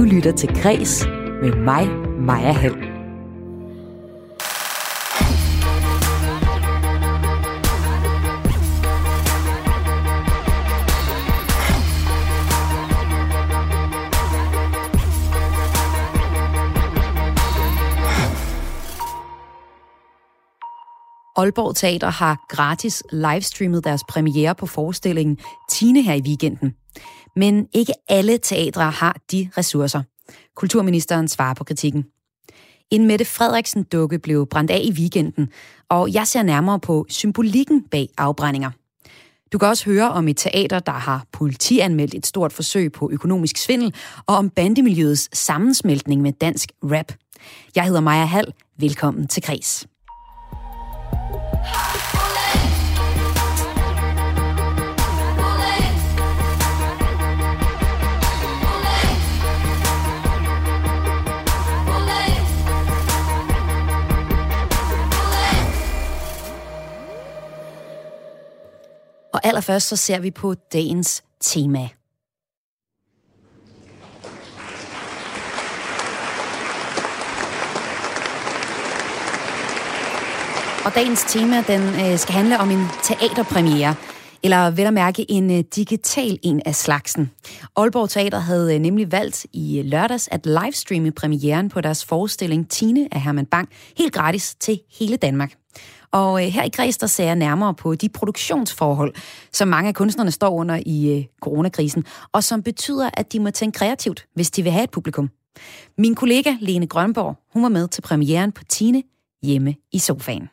Du lytter til Græs med mig, Maja Hall. Aalborg Teater har gratis livestreamet deres premiere på forestillingen Tine her i weekenden. Men ikke alle teatre har de ressourcer. Kulturministeren svarer på kritikken. En Mette Frederiksen-dukke blev brændt af i weekenden, og jeg ser nærmere på symbolikken bag afbrændinger. Du kan også høre om et teater, der har politianmeldt et stort forsøg på økonomisk svindel, og om bandemiljøets sammensmeltning med dansk rap. Jeg hedder Maja Hall. Velkommen til Kres. Og allerførst så ser vi på dagens tema. Og dagens tema, den øh, skal handle om en teaterpremiere, eller vel at mærke en øh, digital en af slagsen. Aalborg Teater havde øh, nemlig valgt i lørdags at livestreame premieren på deres forestilling Tine af Herman Bang helt gratis til hele Danmark. Og øh, her i Græs, der ser jeg nærmere på de produktionsforhold, som mange af kunstnerne står under i øh, coronakrisen, og som betyder, at de må tænke kreativt, hvis de vil have et publikum. Min kollega Lene Grønborg, hun var med til premieren på Tine hjemme i sofaen.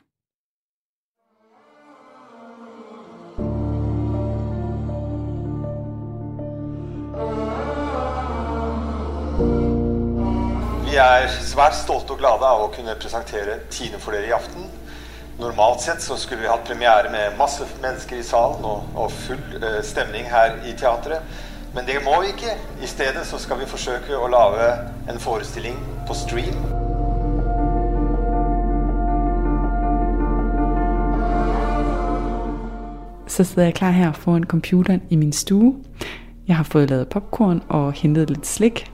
Vi er svært stolte og glade av å kunne presentere Tine for dere i aften. Normalt sett så skulle vi hatt premiere med masse mennesker i salen og, og full uh, stemning her i teatret. Men det må vi ikke. I stedet så skal vi forsøke å lage en forestilling på stream. Så sidder jeg klar her foran computeren i min stue. Jeg har fået lavet popcorn og hentet lidt slik,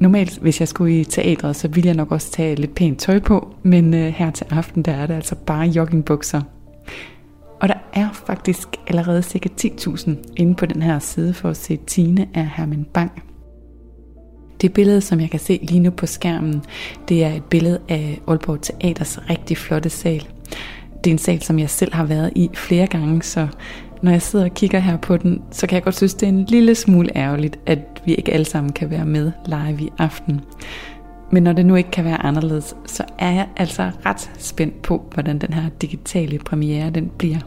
Normalt, hvis jeg skulle i teatret, så ville jeg nok også tage lidt pænt tøj på, men øh, her til aften, der er det altså bare joggingbukser. Og der er faktisk allerede ca. 10.000 inde på den her side for at se Tine af Herman Bang. Det billede, som jeg kan se lige nu på skærmen, det er et billede af Aalborg Teaters rigtig flotte sal. Det er en sal, som jeg selv har været i flere gange, så når jeg sidder og kigger her på den, så kan jeg godt synes, det er en lille smule ærgerligt, at vi ikke alle sammen kan være med live i aften. Men når det nu ikke kan være anderledes, så er jeg altså ret spændt på, hvordan den her digitale premiere den bliver.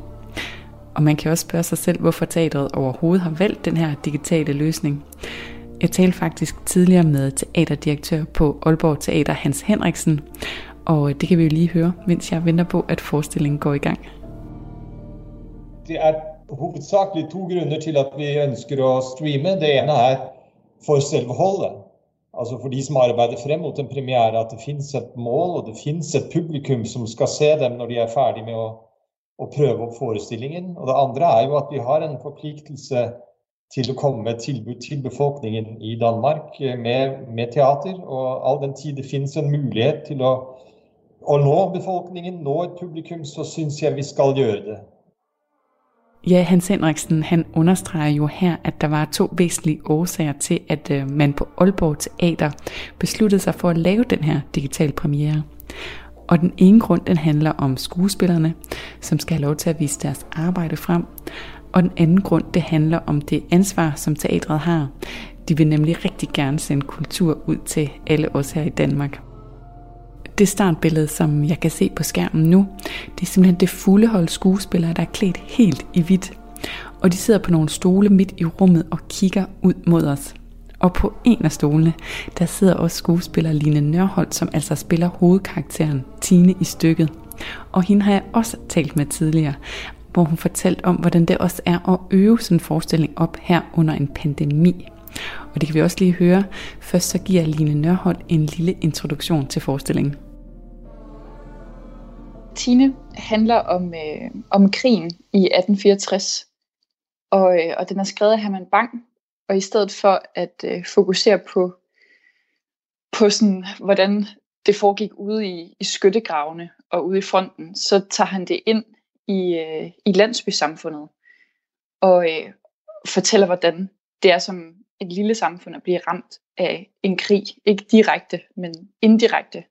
Og man kan også spørge sig selv, hvorfor teatret overhovedet har valgt den her digitale løsning. Jeg talte faktisk tidligere med teaterdirektør på Aalborg Teater Hans Henriksen, og det kan vi jo lige høre, mens jeg venter på, at forestillingen går i gang. Det er hovedsakelig to grunner til at vi ønsker å streame. Det ene er for selve holdet. Altså for de som arbeider frem mot en premiere, at det finnes et mål og det finnes et publikum som skal se dem når de er ferdig med å, å prøve opp forestillingen. Og det andre er jo at vi har en forpliktelse til å komme med et tilbud til befolkningen i Danmark eh, med, med teater. Og all den tid det finnes en mulighet til å, å nå befolkningen, nå et publikum, så syns jeg vi skal gjøre det. Ja, Hans Henriksen han understreger jo her, at der var to væsentlige årsager til, at øh, man på Aalborg Teater besluttede sig for at lave den her digital premiere. Og den ene grund, den handler om skuespillerne, som skal have lov til at vise deres arbejde frem. Og den anden grund, det handler om det ansvar, som teatret har. De vil nemlig rigtig gerne sende kultur ud til alle os her i Danmark det startbillede, som jeg kan se på skærmen nu, det er simpelthen det fulde hold skuespillere, der er klædt helt i hvidt. Og de sidder på nogle stole midt i rummet og kigger ud mod os. Og på en af stolene, der sidder også skuespiller Line Nørholt, som altså spiller hovedkarakteren Tine i stykket. Og hende har jeg også talt med tidligere, hvor hun fortalte om, hvordan det også er at øve sådan en forestilling op her under en pandemi. Og det kan vi også lige høre. Først så giver Line Nørholt en lille introduktion til forestillingen. Tine handler om, øh, om krigen i 1864, og, øh, og den er skrevet af Herman Bang, og i stedet for at øh, fokusere på på sådan, hvordan det foregik ude i, i skyttegravene og ude i fronten, så tager han det ind i, øh, i landsbysamfundet og øh, fortæller, hvordan det er som et lille samfund at blive ramt af en krig. Ikke direkte, men indirekte.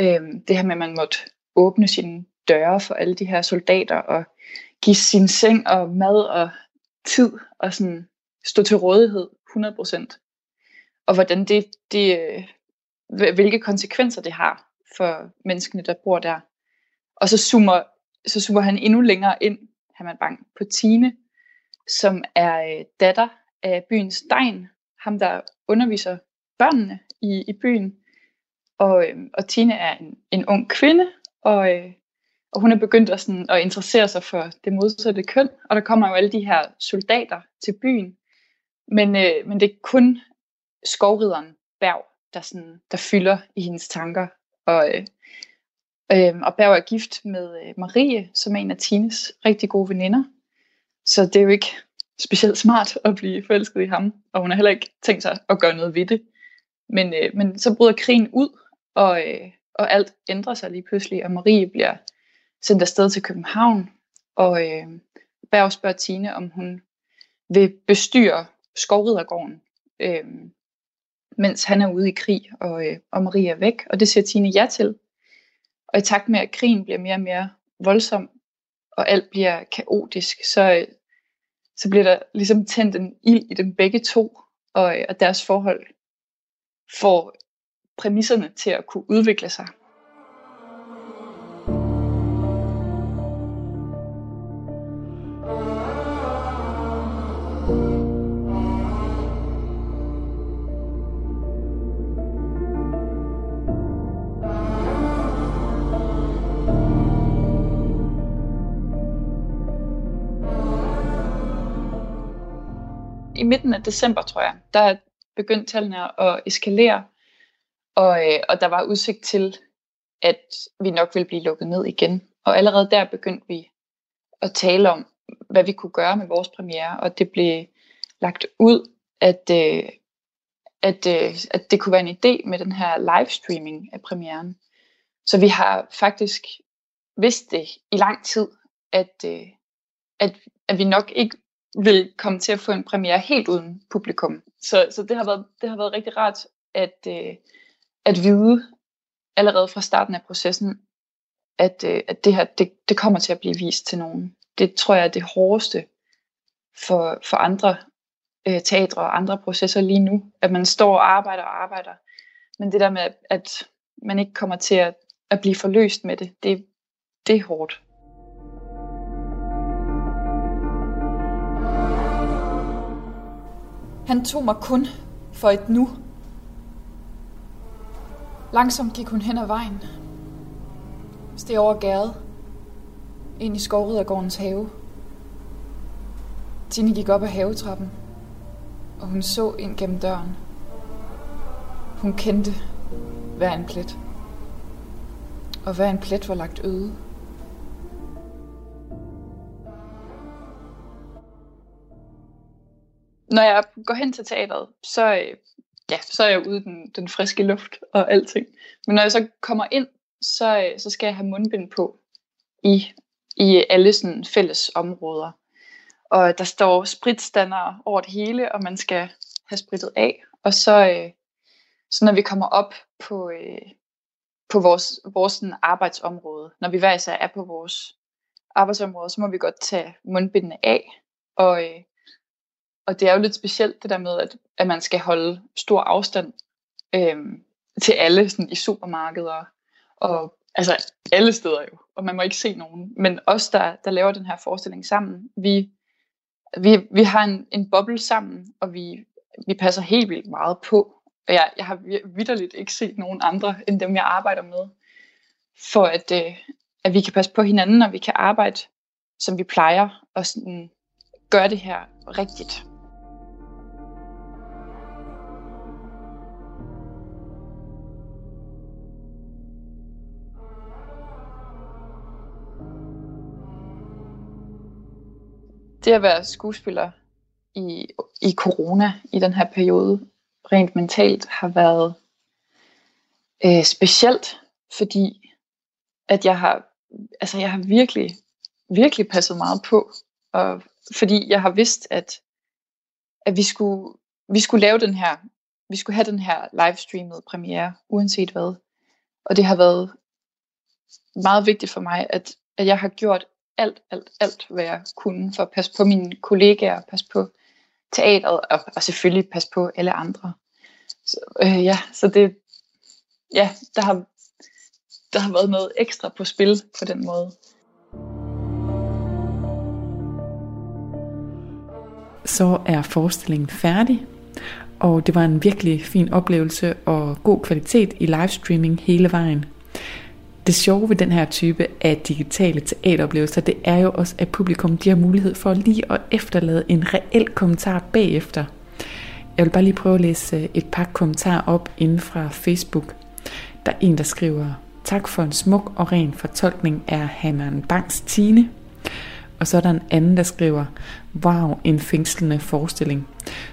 Øh, det her med, at man måtte åbne sine døre for alle de her soldater og give sin seng og mad og tid og sådan stå til rådighed 100%. Og hvordan det, det, øh, hvilke konsekvenser det har for menneskene, der bor der. Og så zoomer, så zoomer han endnu længere ind, man Bang, på Tine, som er øh, datter af byens Dein, ham der underviser børnene i, i byen. Og, øh, og Tine er en, en ung kvinde, og, øh, og hun er begyndt at, sådan, at interessere sig for det modsatte køn. Og der kommer jo alle de her soldater til byen. Men, øh, men det er kun skovrideren Berg, der, sådan, der fylder i hendes tanker. Og, øh, øh, og Berg er gift med øh, Marie, som er en af Tines rigtig gode veninder. Så det er jo ikke specielt smart at blive forelsket i ham, og hun har heller ikke tænkt sig at gøre noget ved det. Men, øh, men så bryder krigen ud, og, øh, og alt ændrer sig lige pludselig, og Marie bliver sendt afsted til København, og øh, Berg spørger Tine, om hun vil bestyre skovridergården, øh, mens han er ude i krig, og, øh, og Marie er væk, og det siger Tine ja til. Og i takt med, at krigen bliver mere og mere voldsom, og alt bliver kaotisk, så, øh, så bliver der ligesom tændt en ild i dem begge to, og, øh, og deres forhold får præmisserne til at kunne udvikle sig. i midten af december, tror jeg, der begyndte tallene at eskalere, og, øh, og der var udsigt til, at vi nok ville blive lukket ned igen. Og allerede der begyndte vi at tale om, hvad vi kunne gøre med vores premiere, og det blev lagt ud, at, øh, at, øh, at det kunne være en idé med den her livestreaming af premieren. Så vi har faktisk vidst det i lang tid, at, øh, at, at vi nok ikke vil komme til at få en premiere helt uden publikum. Så, så det, har været, det har været rigtig rart at, øh, at vide allerede fra starten af processen, at, øh, at det her det, det kommer til at blive vist til nogen. Det tror jeg er det hårdeste for, for andre øh, teatre og andre processer lige nu, at man står og arbejder og arbejder. Men det der med, at man ikke kommer til at, at blive forløst med det, det, det er hårdt. Han tog mig kun for et nu. Langsomt gik hun hen ad vejen. Steg over gade. Ind i skovridergårdens have. Tine gik op ad havetrappen, og hun så ind gennem døren. Hun kendte hver en plet. Og hver en plet var lagt øde. når jeg går hen til teateret, så, øh, ja, så er jeg ude i den, den friske luft og alting. Men når jeg så kommer ind, så, øh, så skal jeg have mundbind på i, i alle sådan fælles områder. Og der står spritstander over det hele, og man skal have spritet af. Og så, øh, så når vi kommer op på, øh, på vores, vores sådan arbejdsområde, når vi hver især er på vores arbejdsområde, så må vi godt tage mundbindene af. Og, øh, og det er jo lidt specielt det der med, at, at man skal holde stor afstand øhm, til alle sådan i supermarkeder og altså alle steder jo, og man må ikke se nogen. Men os, der, der laver den her forestilling sammen, vi, vi, vi har en, en boble sammen, og vi, vi passer helt vildt meget på. Og jeg, jeg har vidderligt ikke set nogen andre, end dem jeg arbejder med, for at, øh, at vi kan passe på hinanden, og vi kan arbejde, som vi plejer, og sådan, gøre det her rigtigt. Det at være skuespiller i, i corona i den her periode, rent mentalt, har været Øh, specielt fordi, at jeg har, altså jeg har virkelig, virkelig passet meget på. Og fordi jeg har vidst, at, at vi, skulle, vi skulle lave den her, vi skulle have den her livestreamet premiere, uanset hvad. Og det har været meget vigtigt for mig, at, at jeg har gjort alt, alt, alt, hvad jeg kunne for at passe på mine kollegaer, passe på teateret og, og selvfølgelig passe på alle andre. Så, øh, ja, så det, ja, der har, der har været noget ekstra på spil på den måde. Så er forestillingen færdig, og det var en virkelig fin oplevelse og god kvalitet i livestreaming hele vejen. Det sjove ved den her type af digitale teateroplevelser, det er jo også, at publikum de har mulighed for lige at efterlade en reel kommentar bagefter. Jeg vil bare lige prøve at læse øh, et par kommentarer op inden fra Facebook. Der er en, der skriver, tak for en smuk og ren fortolkning af Hannan Bangs Tine. Og så er der en anden, der skriver, wow, en fængslende forestilling.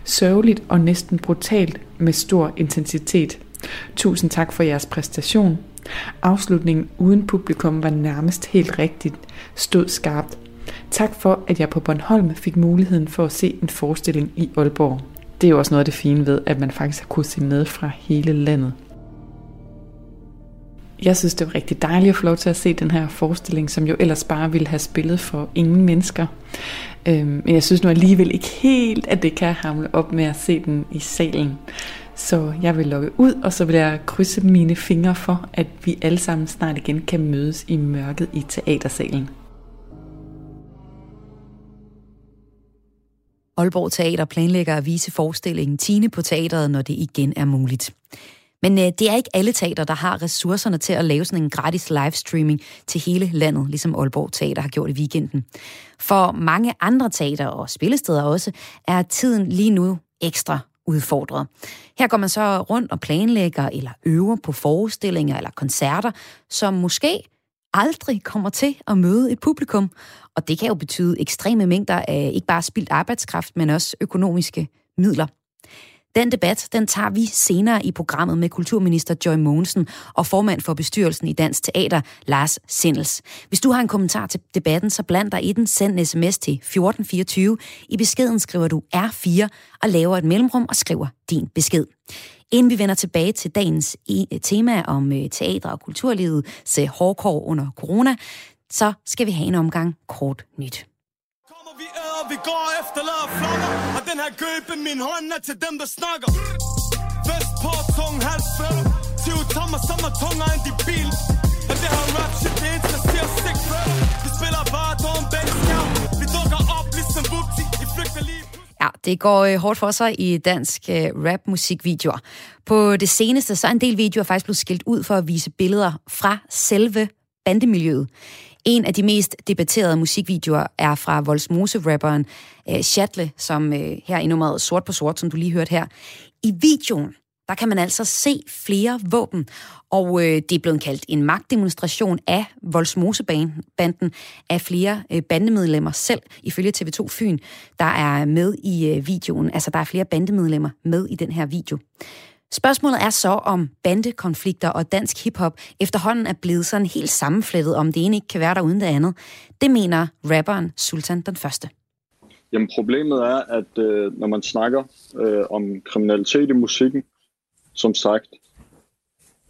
Sørgeligt og næsten brutalt med stor intensitet. Tusind tak for jeres præstation. Afslutningen uden publikum var nærmest helt rigtigt, stod skarpt. Tak for, at jeg på Bornholm fik muligheden for at se en forestilling i Aalborg. Det er jo også noget af det fine ved, at man faktisk har kunnet se med fra hele landet. Jeg synes, det var rigtig dejligt at få lov til at se den her forestilling, som jo ellers bare ville have spillet for ingen mennesker. Øhm, men jeg synes nu alligevel ikke helt, at det kan hamle op med at se den i salen. Så jeg vil logge ud, og så vil jeg krydse mine fingre for, at vi alle sammen snart igen kan mødes i mørket i teatersalen. Aalborg Teater planlægger at vise forestillingen Tine på teateret, når det igen er muligt. Men øh, det er ikke alle teater, der har ressourcerne til at lave sådan en gratis livestreaming til hele landet, ligesom Aalborg Teater har gjort i weekenden. For mange andre teater og spillesteder også, er tiden lige nu ekstra udfordret. Her går man så rundt og planlægger eller øver på forestillinger eller koncerter, som måske aldrig kommer til at møde et publikum. Og det kan jo betyde ekstreme mængder af ikke bare spildt arbejdskraft, men også økonomiske midler. Den debat, den tager vi senere i programmet med kulturminister Joy Mogensen og formand for bestyrelsen i Dansk Teater, Lars Sindels. Hvis du har en kommentar til debatten, så bland dig i den. Send en sms til 1424. I beskeden skriver du R4 og laver et mellemrum og skriver din besked. Inden vi vender tilbage til dagens tema om øh, teater og kulturlivet, se hårdkår under corona, så skal vi have en omgang kort nyt vi æder, vi går efter lader flammer Og den her købe, min hånd er til dem, der snakker. Vest på tung, halsfælder 20 tommer, som er tungere end de bil. Og det her rap shit, det interesserer stik fælder Vi spiller bare dom bag Vi dukker op ligesom Wupti, i flygterliv Ja, det går øh, hårdt for sig i dansk øh, rap-musikvideoer. På det seneste så er en del videoer faktisk blevet skilt ud for at vise billeder fra selve bandemiljøet. En af de mest debatterede musikvideoer er fra Volsmose-rapperen øh, Shatle, som øh, her i nummeret Sort på Sort, som du lige hørte her. I videoen, der kan man altså se flere våben, og øh, det er blevet kaldt en magtdemonstration af Volsmose-banden af flere øh, bandemedlemmer selv, ifølge TV2 Fyn, der er med i øh, videoen. Altså, der er flere bandemedlemmer med i den her video. Spørgsmålet er så, om bandekonflikter og dansk hiphop efterhånden er blevet sådan helt sammenflettet, om det ene ikke kan være der uden det andet. Det mener rapperen Sultan den Første. Jamen problemet er, at øh, når man snakker øh, om kriminalitet i musikken, som sagt,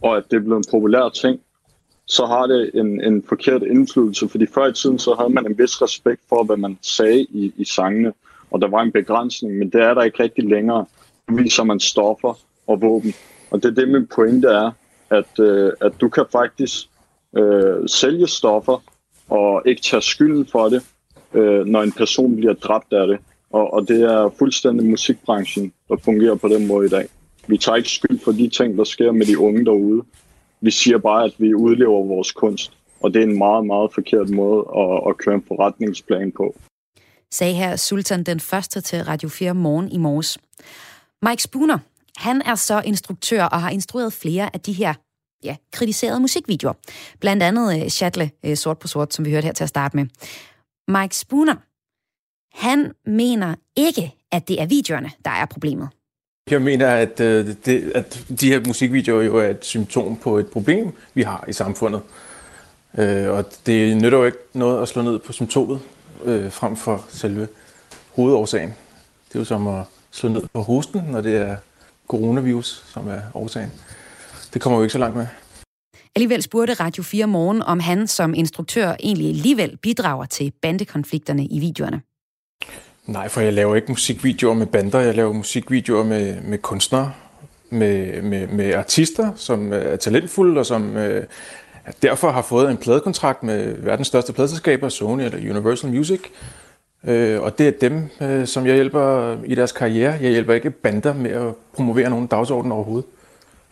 og at det er blevet en populær ting, så har det en, en forkert indflydelse, fordi før i tiden så havde man en vis respekt for, hvad man sagde i, i sangene, og der var en begrænsning, men det er der ikke rigtig længere. Viser man stoffer, og våben. Og det er det, min pointe er, at, øh, at du kan faktisk øh, sælge stoffer og ikke tage skylden for det, øh, når en person bliver dræbt af det. Og, og det er fuldstændig musikbranchen, der fungerer på den måde i dag. Vi tager ikke skyld for de ting, der sker med de unge derude. Vi siger bare, at vi udlever vores kunst. Og det er en meget, meget forkert måde at, at køre en forretningsplan på. Sagde her Sultan den første til Radio 4 morgen i morges. Mike Spooner, han er så instruktør og har instrueret flere af de her ja, kritiserede musikvideoer. Blandt andet øh, uh, Shatle, uh, øh, Sort på Sort, som vi hørte her til at starte med. Mike Spooner, han mener ikke, at det er videoerne, der er problemet. Jeg mener, at, øh, det, at de her musikvideoer jo er et symptom på et problem, vi har i samfundet. Øh, og det nytter jo ikke noget at slå ned på symptomet øh, frem for selve hovedårsagen. Det er jo som at slå ned på hosten, når det er coronavirus, som er årsagen. Det kommer jo ikke så langt med. Alligevel spurgte Radio 4 Morgen, om han som instruktør egentlig alligevel bidrager til bandekonflikterne i videoerne. Nej, for jeg laver ikke musikvideoer med bander, jeg laver musikvideoer med, med kunstnere, med, med, med artister, som er talentfulde og som øh, derfor har fået en pladekontrakt med verdens største pladeselskaber, Sony eller Universal Music. Øh, og det er dem, øh, som jeg hjælper i deres karriere. Jeg hjælper ikke bander med at promovere nogen dagsorden overhovedet.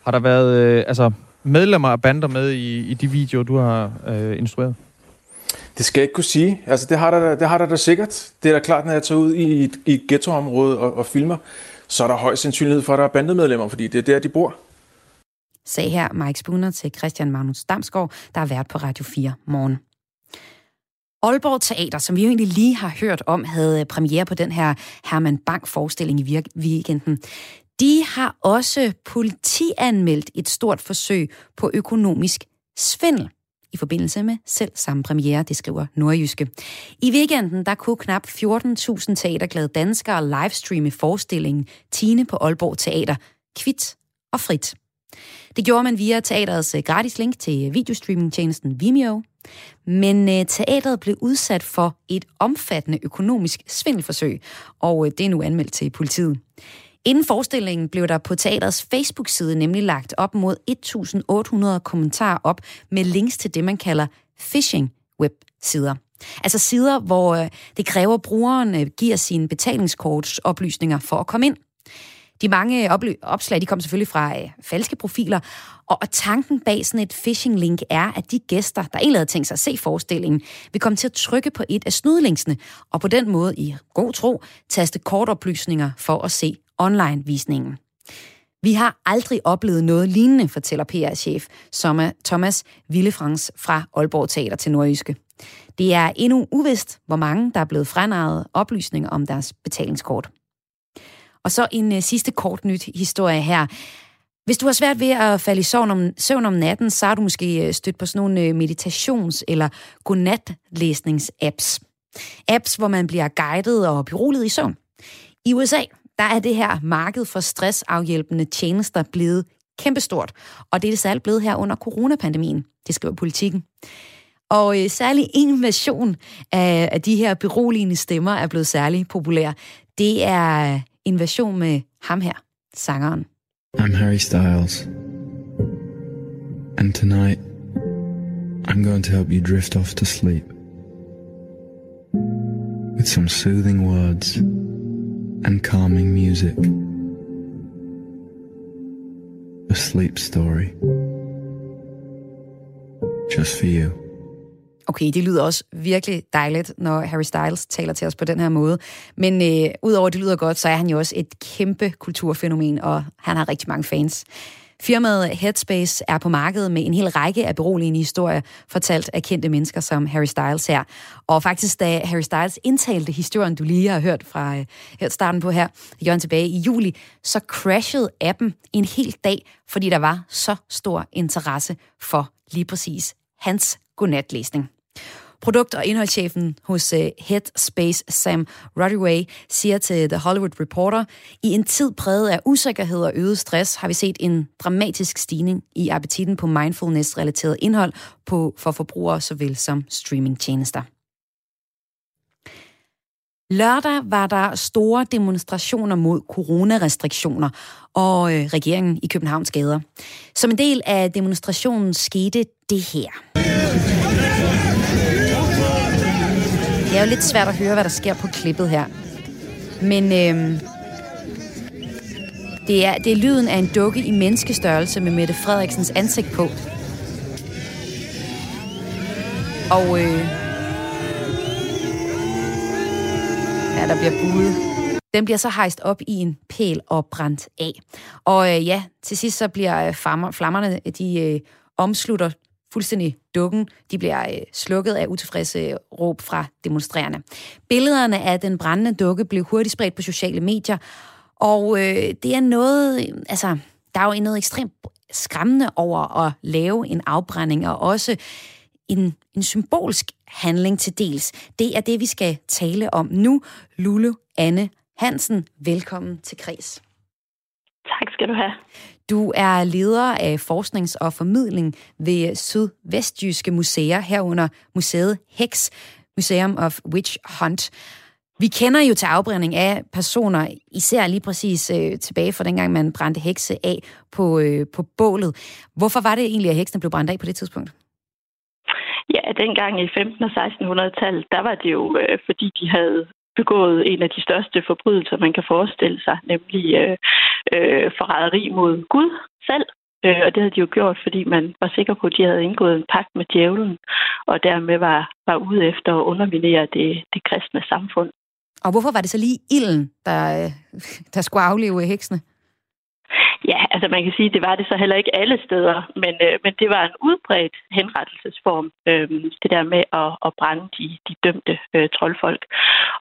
Har der været øh, altså medlemmer af bander med i, i de videoer, du har øh, instrueret? Det skal jeg ikke kunne sige. Altså, det har der, det har der da sikkert. Det er da klart, når jeg tager ud i et, i et ghettoområde og, og filmer, så er der høj sandsynlighed for, at der er bandemedlemmer, fordi det er der, de bor. Sag her Mike Spooner til Christian Magnus Damsgaard, der er vært på Radio 4 morgen. Aalborg Teater, som vi jo egentlig lige har hørt om, havde øh, premiere på den her Herman Bang-forestilling i weekenden. De har også politianmeldt et stort forsøg på økonomisk svindel i forbindelse med selv samme premiere, det skriver Nordjyske. I weekenden der kunne knap 14.000 teaterglade danskere livestreame forestillingen Tine på Aalborg Teater, kvit og frit. Det gjorde man via teaterets øh, gratis link til videostreamingtjenesten Vimeo. Men øh, teateret blev udsat for et omfattende økonomisk svindelforsøg, og øh, det er nu anmeldt til politiet. Inden forestillingen blev der på teaterets Facebook-side nemlig lagt op mod 1.800 kommentarer op med links til det, man kalder phishing websider. Altså sider, hvor øh, det kræver, at brugeren øh, giver sine betalingskortsoplysninger for at komme ind. De mange opslag de kom selvfølgelig fra øh, falske profiler, og, og tanken bag sådan et phishing-link er, at de gæster, der egentlig havde tænkt sig at se forestillingen, vil komme til at trykke på et af snudlinksene, og på den måde i god tro taste kortoplysninger for at se online-visningen. Vi har aldrig oplevet noget lignende, fortæller PR-chef Thomas Villefrans fra Aalborg Teater til Nordjyske. Det er endnu uvist, hvor mange, der er blevet frenaret oplysninger om deres betalingskort. Og så en øh, sidste kort nyt historie her. Hvis du har svært ved at falde i søvn om, søvn om natten, så har du måske øh, stødt på sådan nogle øh, meditations- eller godnatlæsnings-apps. Apps, hvor man bliver guidet og beroliget i søvn. I USA, der er det her marked for stressafhjælpende tjenester blevet kæmpestort, og det er det særligt blevet her under coronapandemien, det skriver politikken. Og øh, særlig en version af, af de her beroligende stemmer er blevet særlig populær. Det er en version med ham her, sangeren. I'm Harry Styles. And tonight, I'm going to help you drift off to sleep. With some soothing words and calming music. A sleep story. Just for you. Okay, det lyder også virkelig dejligt, når Harry Styles taler til os på den her måde. Men øh, udover at det lyder godt, så er han jo også et kæmpe kulturfænomen, og han har rigtig mange fans. Firmaet Headspace er på markedet med en hel række af beroligende historier, fortalt af kendte mennesker som Harry Styles her. Og faktisk, da Harry Styles indtalte historien, du lige har hørt fra øh, her starten på her, Jørgen tilbage i juli, så crashede appen en hel dag, fordi der var så stor interesse for lige præcis hans godnatlæsning. Produkt- og indholdschefen hos øh, Headspace, Sam Rodway, siger til The Hollywood Reporter, i en tid præget af usikkerhed og øget stress, har vi set en dramatisk stigning i appetitten på mindfulness-relateret indhold på, for forbrugere såvel som streamingtjenester. Lørdag var der store demonstrationer mod coronarestriktioner og øh, regeringen i Københavns gader. Som en del af demonstrationen skete det her. Det er jo lidt svært at høre, hvad der sker på klippet her. Men øh, det, er, det er lyden af en dukke i menneskestørrelse med Mette Frederiksens ansigt på. Og øh, ja, der bliver budet. Den bliver så hejst op i en pæl og brændt af. Og øh, ja, til sidst så bliver øh, flammerne, de øh, omslutter fuldstændig dukken. De bliver øh, slukket af utilfredse råb fra demonstrerende. Billederne af den brændende dukke blev hurtigt spredt på sociale medier, Og øh, det er noget, altså, der er jo noget ekstremt skræmmende over at lave en afbrænding, og også en, en symbolsk handling til dels. Det er det, vi skal tale om nu. Lulu Anne Hansen, velkommen til Kres. Tak skal du have. Du er leder af forsknings- og formidling ved Sydvestjyske Museer, herunder museet Hex, Museum of Witch Hunt. Vi kender jo til afbrænding af personer, især lige præcis øh, tilbage fra dengang, man brændte hekse af på, øh, på bålet. Hvorfor var det egentlig, at heksene blev brændt af på det tidspunkt? Ja, dengang i 15- og 1600-tallet, der var det jo, øh, fordi de havde begået en af de største forbrydelser, man kan forestille sig, nemlig øh, øh, forræderi mod Gud selv. Øh, og det havde de jo gjort, fordi man var sikker på, at de havde indgået en pagt med djævlen, og dermed var, var ude efter at underminere det, det kristne samfund. Og hvorfor var det så lige ilden, der, øh, der skulle afleve heksene? Ja, altså man kan sige, at det var det så heller ikke alle steder, men, øh, men det var en udbredt henrettelsesform, øh, det der med at, at brænde de, de dømte øh, troldfolk.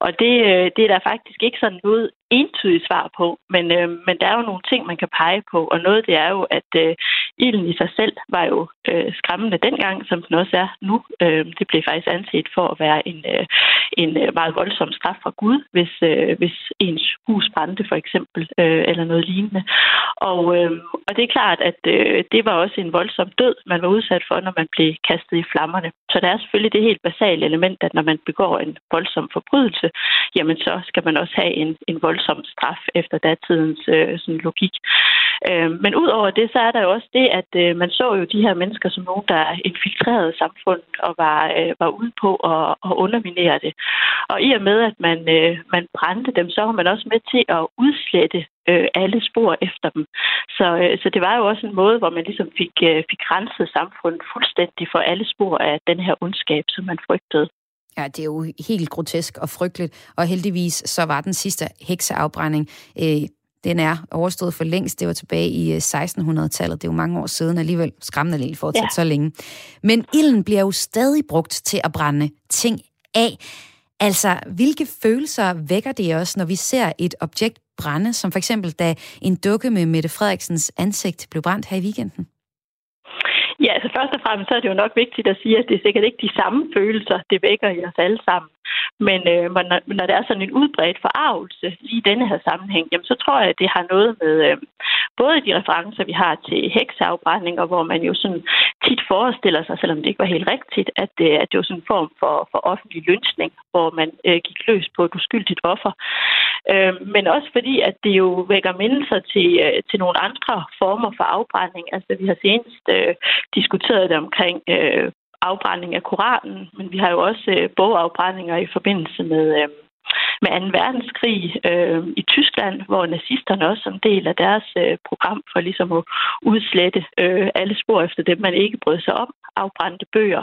Og det, øh, det er der faktisk ikke sådan noget entydigt svar på, men, øh, men der er jo nogle ting, man kan pege på, og noget det er jo, at øh, ilden i sig selv var jo øh, skræmmende dengang, som den også er nu. Øh, det blev faktisk anset for at være en, øh, en øh, meget voldsom straf fra Gud, hvis, øh, hvis ens hus brændte for eksempel, øh, eller noget lignende. Og, øh, og det er klart, at øh, det var også en voldsom død, man var udsat for, når man blev kastet i flammerne. Så der er selvfølgelig det helt basale element, at når man begår en voldsom forbrydelse, jamen så skal man også have en, en voldsom voldsom straf efter datidens øh, sådan logik. Øh, men udover det, så er der jo også det, at øh, man så jo de her mennesker som nogen, der infiltrerede samfundet og var, øh, var ude på at, at underminere det. Og i og med, at man, øh, man brændte dem, så var man også med til at udslette øh, alle spor efter dem. Så, øh, så det var jo også en måde, hvor man ligesom fik, øh, fik renset samfundet fuldstændig for alle spor af den her ondskab, som man frygtede. Ja, det er jo helt grotesk og frygteligt, og heldigvis så var den sidste hekseafbrænding øh, den er overstået for længst. Det var tilbage i 1600-tallet. Øh, det er jo mange år siden alligevel. Skræmmende lige fortsat ja. så længe. Men ilden bliver jo stadig brugt til at brænde ting af. Altså, hvilke følelser vækker det os, når vi ser et objekt brænde, som for eksempel da en dukke med Mette Frederiksens ansigt blev brændt her i weekenden? Ja, altså først og fremmest så er det jo nok vigtigt at sige, at det er sikkert ikke de samme følelser, det vækker i os alle sammen. Men øh, når, når der er sådan en udbredt forarvelse lige i denne her sammenhæng, jamen, så tror jeg, at det har noget med øh, både de referencer, vi har til hekseafbrændinger, hvor man jo sådan tit forestiller sig, selvom det ikke var helt rigtigt, at, øh, at det var sådan en form for, for offentlig lønsning, hvor man øh, gik løs på et uskyldigt offer. Øh, men også fordi, at det jo vækker mindelser til, øh, til nogle andre former for afbrænding. Altså vi har senest øh, diskuteret det omkring øh, afbrænding af Koranen, men vi har jo også øh, bogafbrændinger i forbindelse med, øh, med 2. verdenskrig øh, i Tyskland, hvor nazisterne også som del af deres øh, program for ligesom at udslette øh, alle spor efter dem, man ikke brød sig om, afbrændte bøger.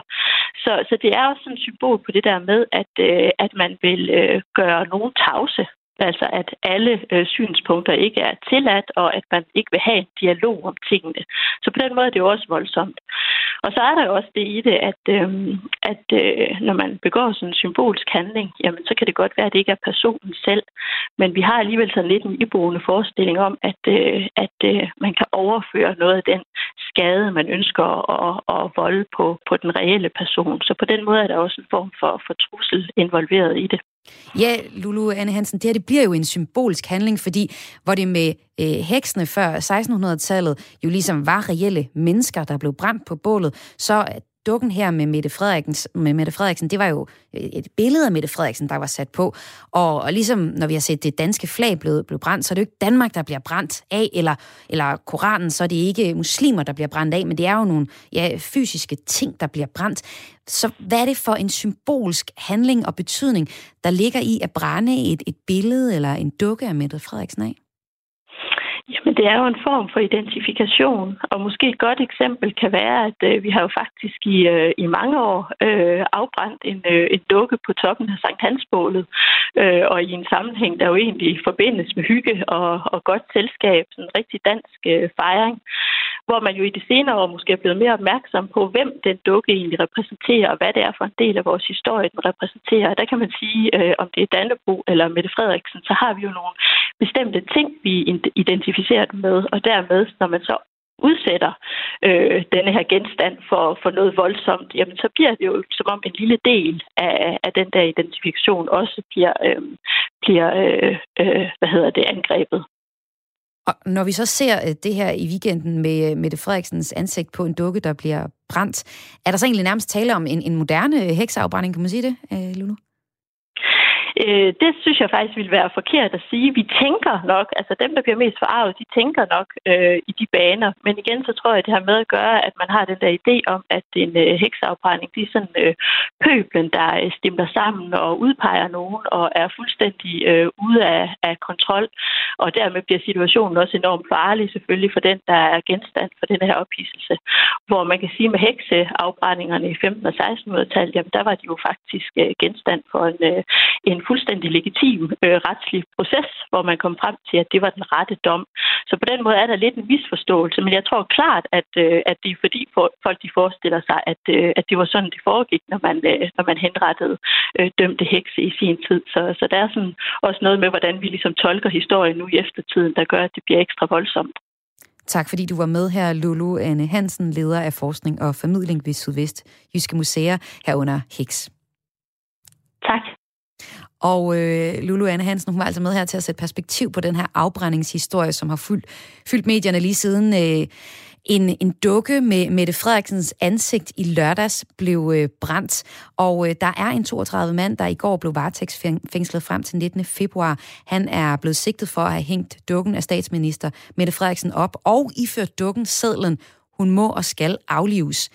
Så, så det er også et symbol på det der med, at, øh, at man vil øh, gøre nogen tavse Altså at alle øh, synspunkter ikke er tilladt, og at man ikke vil have en dialog om tingene. Så på den måde er det jo også voldsomt. Og så er der jo også det i det, at, øh, at øh, når man begår sådan en symbolsk handling, jamen så kan det godt være, at det ikke er personen selv. Men vi har alligevel sådan lidt en iboende forestilling om, at, øh, at øh, man kan overføre noget af den skade, man ønsker at, at volde på, på den reelle person. Så på den måde er der også en form for, for trussel involveret i det. Ja, Lulu Anne Hansen, det her det bliver jo en symbolsk handling, fordi hvor det med øh, heksene før 1600-tallet jo ligesom var reelle mennesker, der blev brændt på bålet, så dukken her med Mette, Frederiksen, med Mette Frederiksen, det var jo øh, et billede af Mette Frederiksen, der var sat på. Og, og ligesom når vi har set det danske flag blive, blive brændt, så er det jo ikke Danmark, der bliver brændt af, eller, eller Koranen, så er det ikke muslimer, der bliver brændt af, men det er jo nogle ja, fysiske ting, der bliver brændt. Så hvad er det for en symbolsk handling og betydning, der ligger i at brænde et, et billede eller en dukke af Mette Frederiksen af? Jamen, det er jo en form for identifikation, og måske et godt eksempel kan være, at øh, vi har jo faktisk i, øh, i mange år øh, afbrændt en, øh, en dukke på toppen af Sankt Hansbålet, øh, og i en sammenhæng, der jo egentlig forbindes med hygge og, og godt selskab, sådan en rigtig dansk øh, fejring hvor man jo i de senere år måske er blevet mere opmærksom på, hvem den dukke egentlig repræsenterer, og hvad det er for en del af vores historie, den repræsenterer. Og der kan man sige, øh, om det er Dannebro eller Mette Frederiksen, så har vi jo nogle bestemte ting, vi identificerer dem med, og dermed, når man så udsætter øh, denne her genstand for, for noget voldsomt, jamen så bliver det jo som om en lille del af, af den der identifikation også bliver, øh, bliver øh, øh, hvad hedder det, angrebet. Og når vi så ser øh, det her i weekenden med øh, Mette Frederiksens ansigt på en dukke, der bliver brændt, er der så egentlig nærmest tale om en, en moderne øh, hekseafbrænding, kan man sige det, øh, Lulu? Øh, det synes jeg faktisk ville være forkert at sige. Vi tænker nok, altså dem, der bliver mest forarvet, de tænker nok øh, i de baner. Men igen, så tror jeg, det har med at gøre, at man har den der idé om, at en øh, heksafbrænding, det er sådan øh, pøblen, der øh, stemmer sammen og udpeger nogen og er fuldstændig øh, ude af, af kontrol. Og dermed bliver situationen også enormt farlig selvfølgelig for den, der er genstand for den her ophidselse. Hvor man kan sige, med hekseafbrændingerne i 15- og 1600-tallet, jamen der var de jo faktisk øh, genstand for en, øh, en fuldstændig legitim øh, retslig proces, hvor man kom frem til, at det var den rette dom. Så på den måde er der lidt en misforståelse, men jeg tror klart, at, øh, at det er fordi for, folk de forestiller sig, at, øh, at det var sådan, det foregik, når man, øh, når man henrettede øh, dømte hekse i sin tid. Så, så der er sådan også noget med, hvordan vi ligesom tolker historien nu i eftertiden, der gør, at det bliver ekstra voldsomt. Tak fordi du var med her, Lulu Anne Hansen, leder af forskning og formidling ved Sydvest Jyske Museer, herunder Heks. Tak. Og øh, Lulu Anne Hansen, hun var altså med her til at sætte perspektiv på den her afbrændingshistorie, som har fyldt, fyldt medierne lige siden øh, en, en dukke med Mette Frederiksens ansigt i lørdags blev øh, brændt. Og øh, der er en 32 mand, der i går blev varetægtsfængslet frem til 19. februar. Han er blevet sigtet for at have hængt dukken af statsminister Mette Frederiksen op og iført dukken sedlen, hun må og skal aflives.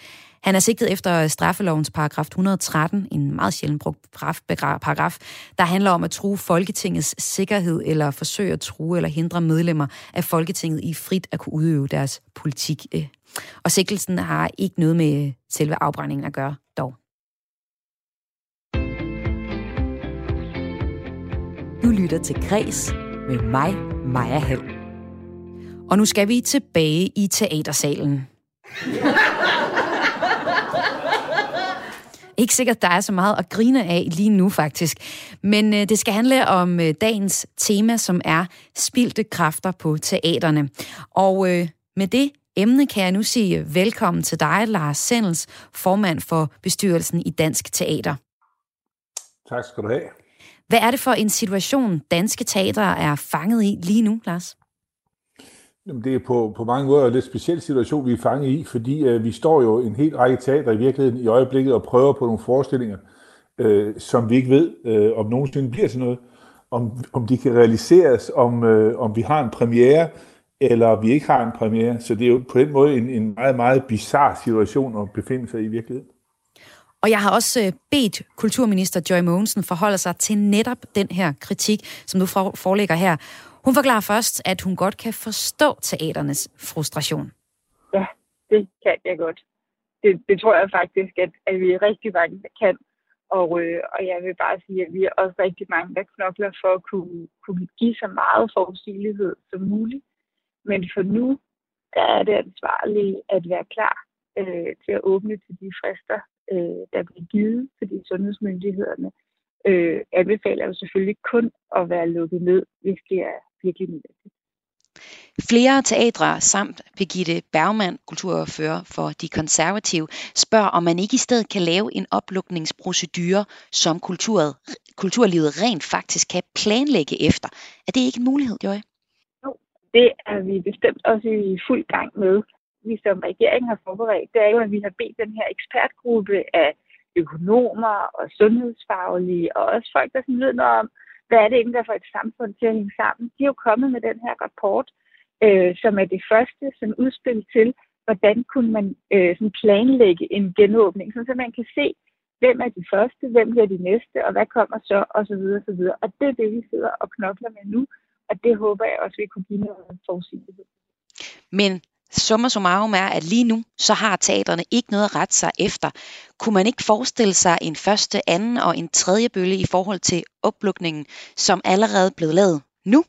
Han er sigtet efter straffelovens paragraf 113, en meget sjældent brugt paragraf, der handler om at true Folketingets sikkerhed eller forsøge at true eller hindre medlemmer af Folketinget i frit at kunne udøve deres politik. Øh. Og sigtelsen har ikke noget med selve afbrændingen at gøre, dog. Du lytter til Græs med mig, Maja Hall. Og nu skal vi tilbage i teatersalen. Ikke sikkert, der er så meget at grine af lige nu faktisk. Men øh, det skal handle om øh, dagens tema, som er spildte kræfter på teaterne. Og øh, med det emne kan jeg nu sige velkommen til dig, Lars Sendels, formand for bestyrelsen i Dansk Teater. Tak skal du have. Hvad er det for en situation, danske teater er fanget i lige nu, Lars? Jamen, det er på, på mange måder en lidt speciel situation, vi er fanget i, fordi øh, vi står jo en helt række teater i virkeligheden i øjeblikket og prøver på nogle forestillinger, øh, som vi ikke ved, øh, om nogensinde bliver til noget, om, om de kan realiseres, om, øh, om vi har en premiere, eller vi ikke har en premiere. Så det er jo på den måde en, en meget, meget bizarre situation at befinde sig i virkeligheden. Og jeg har også øh, bedt kulturminister Joy Mogensen forholde sig til netop den her kritik, som nu foreligger her. Hun forklarer først, at hun godt kan forstå teaternes frustration. Ja, det kan jeg godt. Det, det tror jeg faktisk, at, at vi er rigtig mange, der kan. Og, øh, og jeg vil bare sige, at vi er også rigtig mange, der knokler for at kunne, kunne give så meget forudsigelighed som muligt. Men for nu, der er det ansvarlige at være klar øh, til at åbne til de frister, øh, der bliver givet, fordi sundhedsmyndighederne øh, anbefaler jo selvfølgelig kun at være lukket ned, hvis det er virkelig nødvendigt. Flere teatre samt Birgitte Bergmann, kulturfører for De Konservative, spørger, om man ikke i stedet kan lave en oplukningsprocedure, som kulturet, kulturlivet rent faktisk kan planlægge efter. Er det ikke en mulighed, Joy? Jo, det er vi bestemt også i fuld gang med. Vi som regering har forberedt, det er jo, at vi har bedt den her ekspertgruppe af økonomer og sundhedsfaglige, og også folk, der ved noget om, hvad er det egentlig, der får et samfund til at hænge sammen. De er jo kommet med den her rapport, øh, som er det første som udspil til, hvordan kunne man øh, sådan planlægge en genåbning, så man kan se, hvem er de første, hvem bliver de næste, og hvad kommer så, og så videre, og så videre. Og det er det, vi sidder og knokler med nu, og det håber jeg også, vi kunne give noget forudsigelighed. Men summa summarum er, at lige nu, så har teaterne ikke noget at rette sig efter. Kunne man ikke forestille sig en første, anden og en tredje bølge i forhold til oplukningen, som allerede blev lavet nu?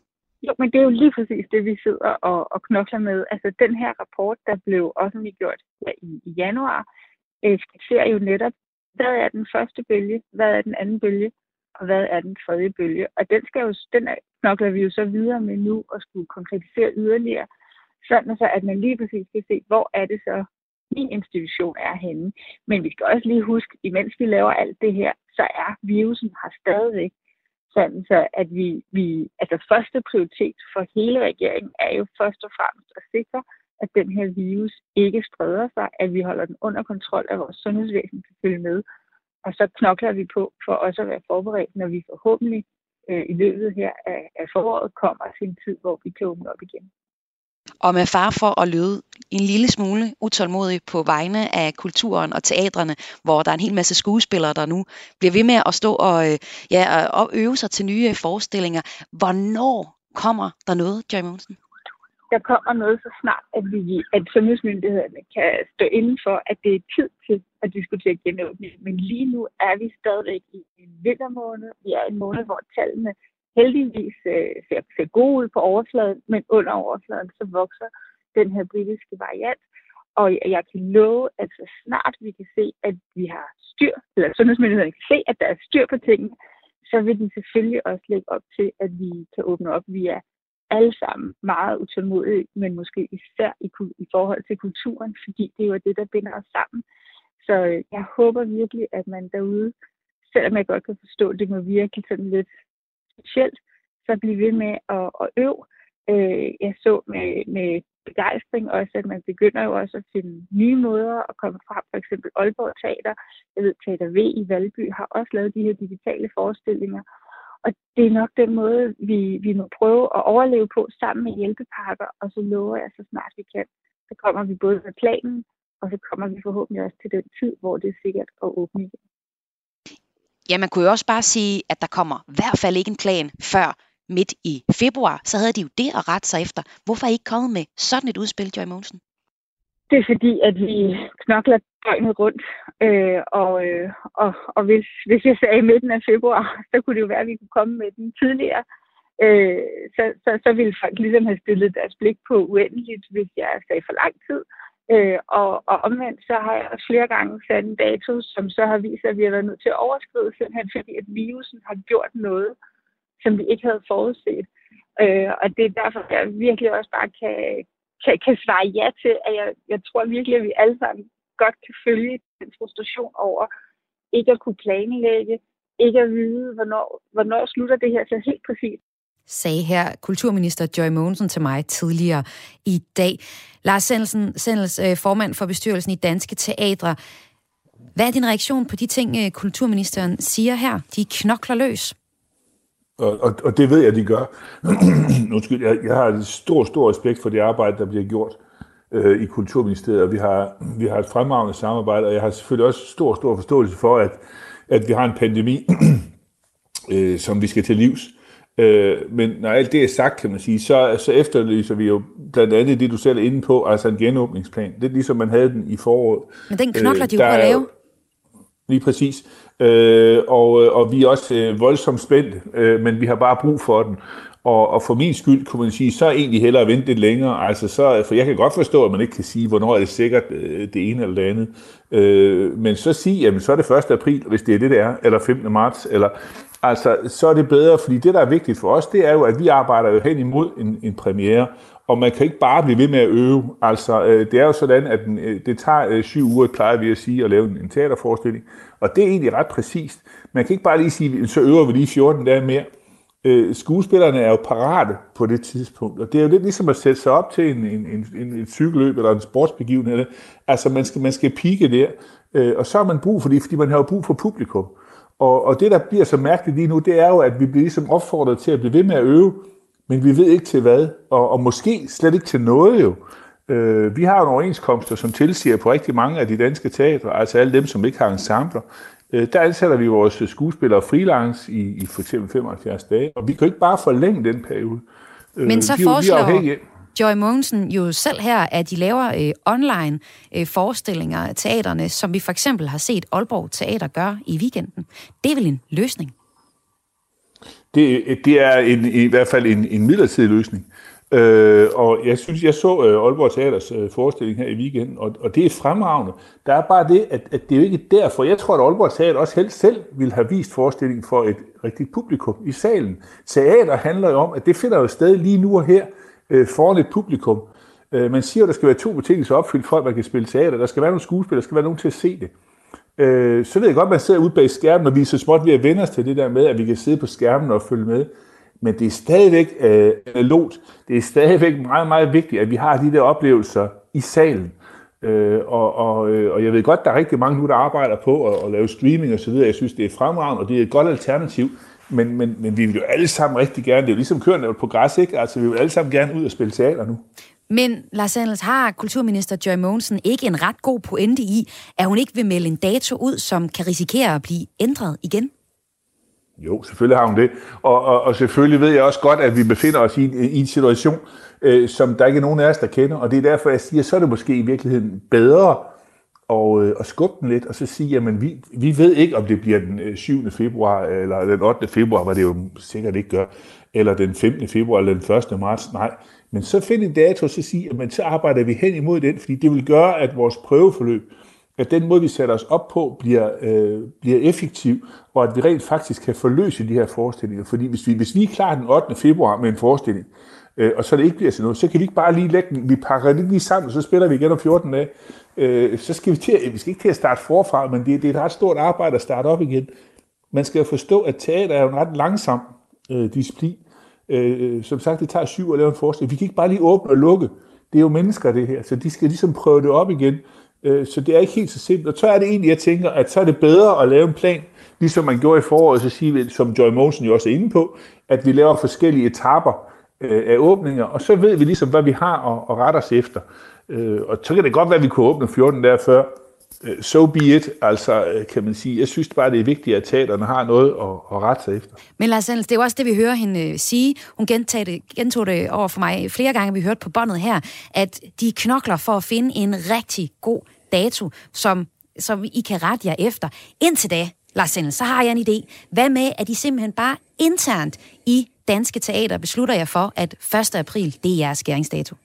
Jo, men det er jo lige præcis det, vi sidder og, og knokler med. Altså den her rapport, der blev offentliggjort ja, i, i januar, øh, skitserer jo netop, hvad er den første bølge, hvad er den anden bølge, og hvad er den tredje bølge. Og den, skal jo, den knokler vi jo så videre med nu og skulle konkretisere yderligere, sådan så at man lige præcis kan se, hvor er det så, min institution er henne. Men vi skal også lige huske, imens vi laver alt det her, så er virusen her stadigvæk. Sådan så, at vi, vi, altså første prioritet for hele regeringen er jo først og fremmest at sikre, at den her virus ikke spreder sig, at vi holder den under kontrol, at vores sundhedsvæsen kan følge med. Og så knokler vi på for også at være forberedt, når vi forhåbentlig øh, i løbet her af, af foråret kommer til en tid, hvor vi kan åbne op igen og med far for at lyde en lille smule utålmodig på vegne af kulturen og teatrene, hvor der er en hel masse skuespillere, der nu bliver ved med at stå og, øh, ja, og øve sig til nye forestillinger. Hvornår kommer der noget, Joy Monsen? Der kommer noget så snart, at, vi, at sundhedsmyndighederne kan stå inden for, at det er tid til at diskutere genåbning. Men lige nu er vi stadigvæk i en vintermåned. Vi er en måned, hvor tallene heldigvis øh, ser, ser god ud på overfladen, men under overfladen så vokser den her britiske variant. Og jeg kan love, at så snart vi kan se, at vi har styr, eller sundhedsmyndighederne kan se, at der er styr på tingene, så vil de selvfølgelig også lægge op til, at vi kan åbne op. Vi er alle sammen meget utålmodige, men måske især i, i forhold til kulturen, fordi det er jo det, der binder os sammen. Så øh, jeg håber virkelig, at man derude, selvom jeg godt kan forstå, at det må virke sådan lidt specielt, så blive ved med at, at øve. Øh, jeg så med, med begejstring også, at man begynder jo også at finde nye måder at komme frem. For eksempel Aalborg Teater, jeg ved, Teater V i Valby har også lavet de her digitale forestillinger. Og det er nok den måde, vi, vi må prøve at overleve på sammen med hjælpepakker, og så lover jeg så snart vi kan. Så kommer vi både med planen, og så kommer vi forhåbentlig også til den tid, hvor det er sikkert at åbne igen. Ja, man kunne jo også bare sige, at der kommer i hvert fald ikke en plan før midt i februar. Så havde de jo det at rette sig efter. Hvorfor er I ikke kommet med sådan et udspil, Joy Mogensen? Det er fordi, at vi knokler døgnet rundt. Øh, og, øh, og, og hvis, hvis jeg sagde i midten af februar, så kunne det jo være, at vi kunne komme med den tidligere. Øh, så, så, så ville folk ligesom have stillet deres blik på uendeligt, hvis jeg sagde for lang tid. Øh, Øh, og, og omvendt så har jeg flere gange sat en dato, som så har vist, at vi har været nødt til at overskride, simpelthen fordi at virusen har gjort noget, som vi ikke havde forudset. Øh, og det er derfor, jeg virkelig også bare kan, kan, kan svare ja til, at jeg, jeg tror virkelig, at vi alle sammen godt kan følge den frustration over ikke at kunne planlægge, ikke at vide, hvornår, hvornår slutter det her så helt præcis sagde her kulturminister Joy Mogensen til mig tidligere i dag. Lars Sendelsen, Sendels, øh, formand for bestyrelsen i Danske Teatre. Hvad er din reaktion på de ting, øh, kulturministeren siger her? De knokler løs. Og, og, og det ved jeg, de gør. Undskyld, jeg, jeg har stor, stor respekt for det arbejde, der bliver gjort øh, i Kulturministeriet, og vi har, vi har et fremragende samarbejde, og jeg har selvfølgelig også stor, stor forståelse for, at, at vi har en pandemi, øh, som vi skal til livs. Øh, men når alt det er sagt, kan man sige, så, så efterlyser vi jo blandt andet det, du selv er inde på, altså en genåbningsplan. Det er ligesom man havde den i foråret. Men den knokler øh, de jo på at lave. Lige præcis. Øh, og, og vi er også øh, voldsomt spændte, øh, men vi har bare brug for den. Og, og for min skyld, kunne man sige, så er egentlig hellere at vente lidt længere. Altså så, for jeg kan godt forstå, at man ikke kan sige, hvornår er det sikkert øh, det ene eller det andet. Øh, men så sige, jamen så er det 1. april, hvis det er det, det er, eller 15. marts, eller Altså, så er det bedre, fordi det, der er vigtigt for os, det er jo, at vi arbejder jo hen imod en, en premiere, og man kan ikke bare blive ved med at øve. Altså, øh, det er jo sådan, at den, øh, det tager øh, syv uger, plejer vi at sige, at lave en, en teaterforestilling, og det er egentlig ret præcist. Man kan ikke bare lige sige, så øver vi lige 14 dage mere. Øh, skuespillerne er jo parate på det tidspunkt, og det er jo lidt ligesom at sætte sig op til en, en, en, en, en cykelløb eller en sportsbegivenhed. Altså, man skal, man skal pike der, øh, og så har man brug for det, fordi man har jo brug for publikum. Og, og det, der bliver så mærkeligt lige nu, det er jo, at vi bliver ligesom opfordret til at blive ved med at øve, men vi ved ikke til hvad, og, og måske slet ikke til noget jo. Øh, vi har jo overenskomster, som tilsiger på rigtig mange af de danske teatre, altså alle dem, som ikke har ensembler, øh, der ansætter vi vores skuespillere freelance i, i for eksempel 75 dage, og vi kan ikke bare forlænge den periode. Øh, men så vi, foreslår... Joy Mogensen jo selv her, at de laver øh, online øh, forestillinger af teaterne, som vi for eksempel har set Aalborg Teater gøre i weekenden. Det er vel en løsning? Det, det er en, i hvert fald en, en midlertidig løsning. Øh, og jeg synes, jeg så øh, Aalborg Teaters øh, forestilling her i weekenden, og, og det er fremragende. Der er bare det, at, at det er jo ikke derfor. Jeg tror, at Aalborg Teater også helst selv ville have vist forestillingen for et rigtigt publikum i salen. Teater handler jo om, at det finder jo sted lige nu og her øh, foran et publikum. Øh, man siger, at der skal være to betingelser opfyldt for, at man kan spille teater. Der skal være nogle skuespillere, der skal være nogen til at se det. Øh, så ved jeg godt, at man sidder ude bag skærmen, og vi er så småt ved at vende os til det der med, at vi kan sidde på skærmen og følge med. Men det er stadigvæk øh, lot. Det er stadigvæk meget, meget vigtigt, at vi har de der oplevelser i salen. Øh, og, og, øh, og jeg ved godt, der er rigtig mange nu, der arbejder på at, at lave streaming og så videre. Jeg synes, det er fremragende, og det er et godt alternativ. Men, men, men vi vil jo alle sammen rigtig gerne, det er jo ligesom kørende på græs, ikke? Altså, vi vil alle sammen gerne ud og spille teater nu. Men Lars Anders, har kulturminister Joy Mogensen ikke en ret god pointe i, at hun ikke vil melde en dato ud, som kan risikere at blive ændret igen? Jo, selvfølgelig har hun det. Og, og, og selvfølgelig ved jeg også godt, at vi befinder os i, i en situation, øh, som der ikke er nogen af os, der kender. Og det er derfor, jeg siger, så er det måske i virkeligheden bedre og, øh, og skubbe den lidt, og så sige, jamen vi, vi ved ikke, om det bliver den øh, 7. Februar, eller den 8. februar, hvad det jo sikkert ikke gør, eller den 15. februar, eller den 1. marts. Nej, men så find en dato, og så sige, at så arbejder vi hen imod den, fordi det vil gøre, at vores prøveforløb, at den måde, vi sætter os op på, bliver, øh, bliver effektiv, og at vi rent faktisk kan forløse de her forestillinger. Fordi hvis vi, hvis vi er klar den 8. februar med en forestilling, øh, og så det ikke bliver til noget, så kan vi ikke bare lige lægge den, vi pakker den lige sammen, og så spiller vi igen om 14 dage. Øh, så skal vi, til, vi skal ikke til at starte forfra, men det, det er et ret stort arbejde at starte op igen. Man skal jo forstå, at teater er jo en ret langsom øh, disciplin. Øh, øh som sagt, det tager syv at lave en forestilling. Vi kan ikke bare lige åbne og lukke. Det er jo mennesker, det her, så de skal ligesom prøve det op igen. Øh, så det er ikke helt så simpelt. Og så er det egentlig, jeg tænker, at så er det bedre at lave en plan, ligesom man gjorde i foråret, så siger vi, som Joy Mosen jo også er inde på, at vi laver forskellige etapper øh, af åbninger, og så ved vi ligesom, hvad vi har at, at rette os efter. Øh, og så kan det godt være, at vi kunne åbne 14 dage før. Øh, so be it, altså øh, kan man sige. Jeg synes bare, det er vigtigt, at teaterne har noget at, at rette sig efter. Men Lars Anders, det er jo også det, vi hører hende øh, sige. Hun gentog det, gentog det over for mig flere gange, vi hørte på båndet her, at de knokler for at finde en rigtig god dato, som, som I kan rette jer efter. Indtil da, Lars Sendel, så har jeg en idé. Hvad med, at I simpelthen bare internt i Danske Teater beslutter jer for, at 1. april, det er jeres skæringsdato?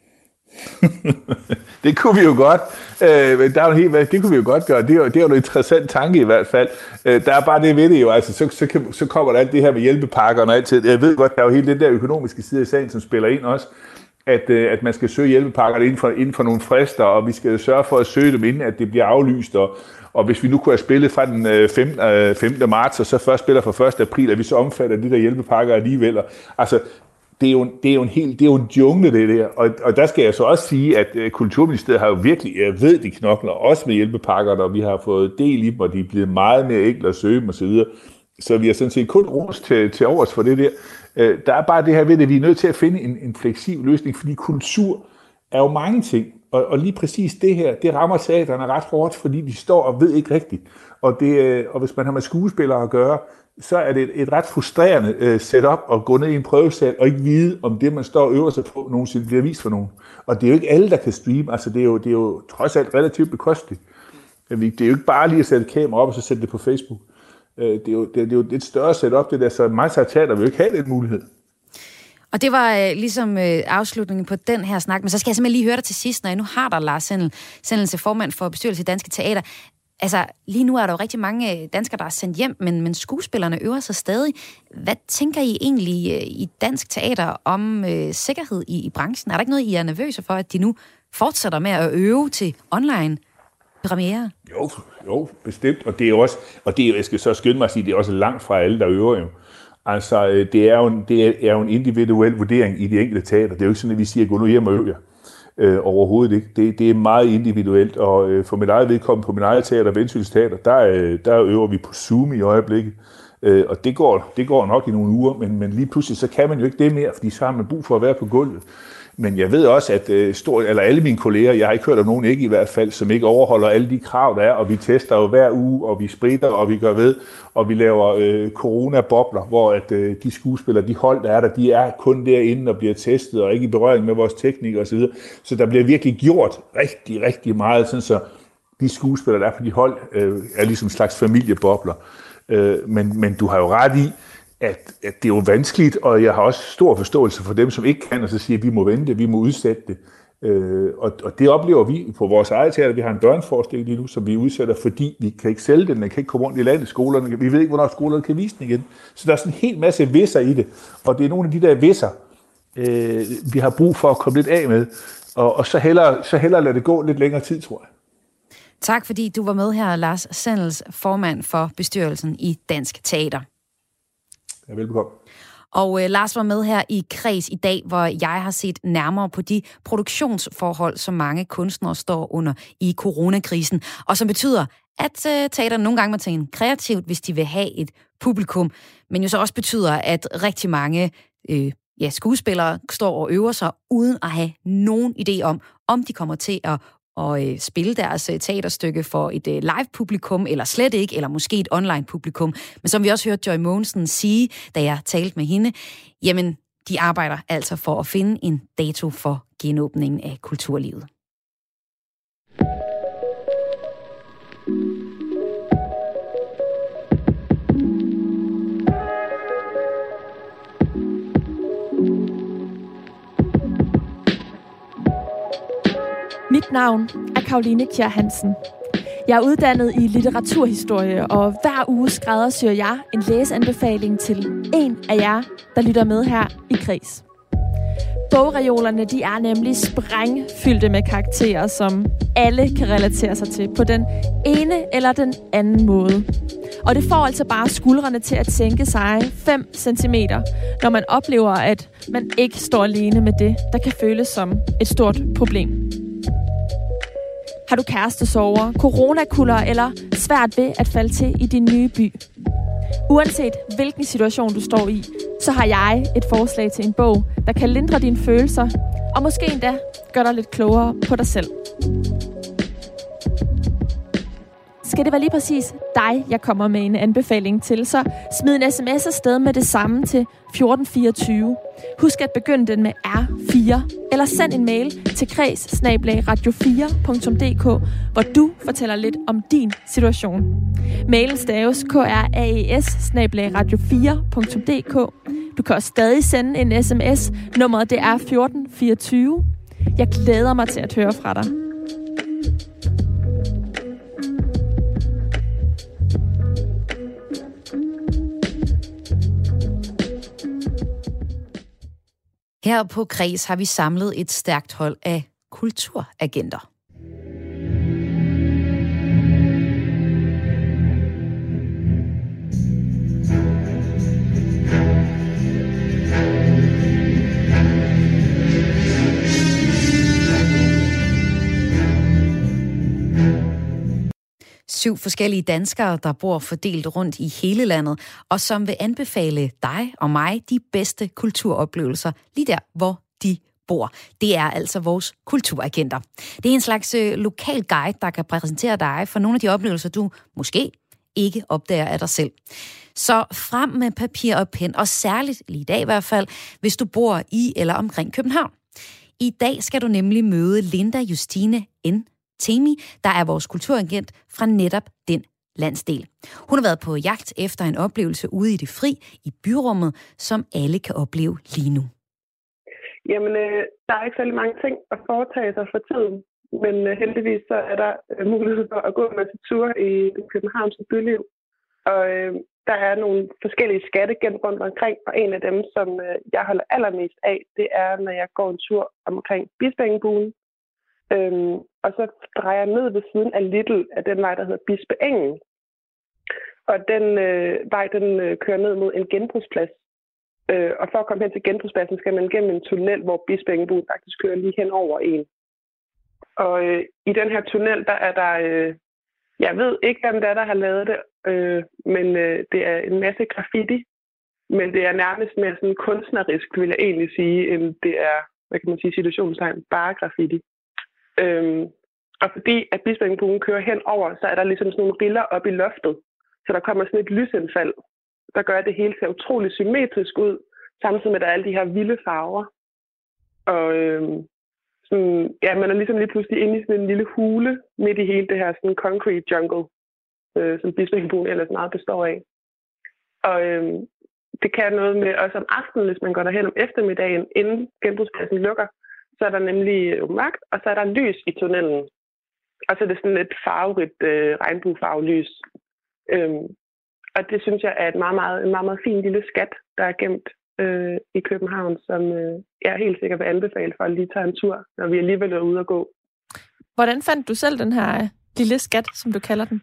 det kunne vi jo godt. Øh, der er jo helt, det kunne vi jo godt gøre. Det er jo, det er jo en interessant tanke i hvert fald. Øh, der er bare det ved det jo. Altså, så, så, kan, så kommer der alt det her med hjælpepakkerne og alt det. Jeg ved godt, der er jo hele den der økonomiske side af sagen, som spiller ind også at, øh, at man skal søge hjælpepakker inden for, inden for nogle frister, og vi skal sørge for at søge dem inden, at det bliver aflyst, og, og hvis vi nu kunne have spillet fra den 5. Øh, Øh, marts, og så først spiller fra 1. april, at vi så omfatter de der hjælpepakker alligevel. Altså, det er jo, det er jo en helt, det er jo en jungle, det der. Og, og der skal jeg så også sige, at øh, Kulturministeriet har jo virkelig, jeg ved, de knokler også med hjælpepakker, og vi har fået del i dem, og de er blevet meget mere enkle at søge dem osv. Så, så vi har sådan set kun ros til, til overs for det der. Øh, der er bare det her ved, at vi er nødt til at finde en, en fleksibel løsning, fordi kultur er jo mange ting. Og, og lige præcis det her, det rammer teaterne ret hårdt, fordi de står og ved ikke rigtigt. Og, det, øh, og hvis man har med skuespillere at gøre, så er det et, et ret frustrerende øh, setup at gå ned i en prøvesal og ikke vide, om det, man står og øver sig på, nogensinde bliver vist for nogen. Og det er jo ikke alle, der kan streame. Altså, det er jo, det er jo trods alt relativt bekosteligt. Det er jo ikke bare lige at sætte kamera op og så sætte det på Facebook. Øh, det, er jo, det, det er jo et større setup, det der, så mange teater vil jo ikke have den mulighed. Og det var øh, ligesom øh, afslutningen på den her snak, men så skal jeg simpelthen lige høre dig til sidst, når jeg nu har dig, Lars Sendel, Sendel formand for bestyrelse i Danske Teater. Altså, lige nu er der jo rigtig mange øh, danskere, der er sendt hjem, men, men skuespillerne øver sig stadig. Hvad tænker I egentlig øh, i dansk teater om øh, sikkerhed i, i branchen? Er der ikke noget, I er nervøse for, at de nu fortsætter med at øve til online premiere? Jo, jo, bestemt. Og det er også, og det er, jeg skal så skynde mig at sige, det er også langt fra alle, der øver jo. Altså, øh, det er jo, en, det er jo en individuel vurdering i de enkelte teater. Det er jo ikke sådan, at vi siger, gå nu hjem og øv jer. Øh, overhovedet ikke. Det, det er meget individuelt, og øh, for mit eget vedkommende på min eget teater, Vendsyssel Teater, der, øh, der øver vi på Zoom i øjeblikket. Øh, og det går, det går nok i nogle uger, men, men lige pludselig så kan man jo ikke det mere, fordi så har man brug for at være på gulvet. Men jeg ved også, at øh, stor, eller alle mine kolleger, jeg har ikke hørt om nogen, ikke i hvert fald, som ikke overholder alle de krav, der er, og vi tester jo hver uge, og vi spritter, og vi gør ved, og vi laver øh, coronabobler, hvor at øh, de skuespillere, de hold, der er der, de er kun derinde og bliver testet, og ikke i berøring med vores teknik osv. Så der bliver virkelig gjort rigtig, rigtig meget, sådan så de skuespillere, der er på de hold, øh, er ligesom en slags familiebobler. Øh, men, men du har jo ret i, at, at det er jo vanskeligt, og jeg har også stor forståelse for dem, som ikke kan, og så siger, at vi må vente, vi må udsætte det. Øh, og, og det oplever vi på vores eget teater. Vi har en børneforestilling lige nu, som vi udsætter, fordi vi kan ikke sælge den, den kan ikke komme rundt i landet skolerne. Vi ved ikke, hvornår skolerne kan vise den igen. Så der er sådan en hel masse visser i det, og det er nogle af de der visser, øh, vi har brug for at komme lidt af med, og, og så, hellere, så hellere lade det gå lidt længere tid, tror jeg. Tak fordi du var med her, Lars Sandels, formand for bestyrelsen i Dansk Teater. Ja, velbekomme. Og øh, Lars var med her i Kreds i dag, hvor jeg har set nærmere på de produktionsforhold, som mange kunstnere står under i coronakrisen, og som betyder, at øh, teater nogle gange må tænke kreativt, hvis de vil have et publikum, men jo så også betyder, at rigtig mange øh, ja, skuespillere står og øver sig, uden at have nogen idé om, om de kommer til at og øh, spille deres øh, teaterstykke for et øh, live-publikum, eller slet ikke, eller måske et online-publikum. Men som vi også hørte Joy Mogensen sige, da jeg talte med hende, jamen, de arbejder altså for at finde en dato for genåbningen af kulturlivet. Mit navn er Karoline Kjær Hansen. Jeg er uddannet i litteraturhistorie, og hver uge skræddersyr jeg en læseanbefaling til en af jer, der lytter med her i Kris. Bogreolerne de er nemlig sprængfyldte med karakterer, som alle kan relatere sig til på den ene eller den anden måde. Og det får altså bare skuldrene til at sænke sig 5 cm, når man oplever, at man ikke står alene med det, der kan føles som et stort problem. Har du kærestesover, coronakuller eller svært ved at falde til i din nye by? Uanset hvilken situation du står i, så har jeg et forslag til en bog, der kan lindre dine følelser, og måske endda gøre dig lidt klogere på dig selv. Skal det være lige præcis dig, jeg kommer med en anbefaling til, så smid en sms afsted med det samme til 1424. Husk at begynde den med R4, eller send en mail til kreds radio4.dk, hvor du fortæller lidt om din situation. Mailen staves kraes radio4.dk. Du kan også stadig sende en sms. Nummeret det er 1424. Jeg glæder mig til at høre fra dig. Her på Kreds har vi samlet et stærkt hold af kulturagenter. Syv forskellige danskere, der bor fordelt rundt i hele landet, og som vil anbefale dig og mig de bedste kulturoplevelser lige der, hvor de bor. Det er altså vores kulturagenter. Det er en slags øh, lokal guide, der kan præsentere dig for nogle af de oplevelser, du måske ikke opdager af dig selv. Så frem med papir og pen, og særligt lige i dag i hvert fald, hvis du bor i eller omkring København. I dag skal du nemlig møde Linda Justine N. Temi, der er vores kulturagent fra netop den landsdel. Hun har været på jagt efter en oplevelse ude i det fri i byrummet, som alle kan opleve lige nu. Jamen, øh, der er ikke særlig mange ting at foretage sig for tiden, men øh, heldigvis så er der øh, mulighed for at gå med til tur i det københavnske byliv. Og øh, der er nogle forskellige skatte gemt rundt omkring, og en af dem, som øh, jeg holder allermest af, det er, når jeg går en tur omkring Bispingebuen, Øhm, og så drejer jeg ned ved siden af Little af den vej, der hedder Bispeengen. Og den øh, vej, den øh, kører ned mod en genbrugsplads. Øh, og for at komme hen til genbrugspladsen, skal man gennem en tunnel, hvor Bispeengenbuen faktisk kører lige hen over en. Og øh, i den her tunnel, der er der... Øh, jeg ved ikke, hvem det er, der har lavet det, øh, men øh, det er en masse graffiti. Men det er nærmest mere sådan kunstnerisk, vil jeg egentlig sige, end det er, hvad kan man sige, situationstegn, bare graffiti. Øhm, og fordi at Bispeengbuen kører hen over, så er der ligesom sådan nogle riller op i loftet. Så der kommer sådan et lysindfald, der gør, at det hele ser utrolig symmetrisk ud, samtidig med, at der er alle de her vilde farver. Og øhm, sådan, ja, man er ligesom lige pludselig inde i sådan en lille hule midt i hele det her sådan concrete jungle, øh, som Bispeengbuen ellers meget består af. Og øhm, det kan noget med også om aftenen, hvis man går derhen om eftermiddagen, inden genbrugspladsen lukker, så er der nemlig mørkt, og så er der lys i tunnelen. Og så er det sådan et farverigt øh, regnbuefarvelys. Øhm, og det synes jeg er et meget, meget, en meget, meget fin lille skat, der er gemt øh, i København, som øh, jeg helt sikkert vil anbefale for at lige tage en tur, når vi alligevel er ude at gå. Hvordan fandt du selv den her øh, lille skat, som du kalder den?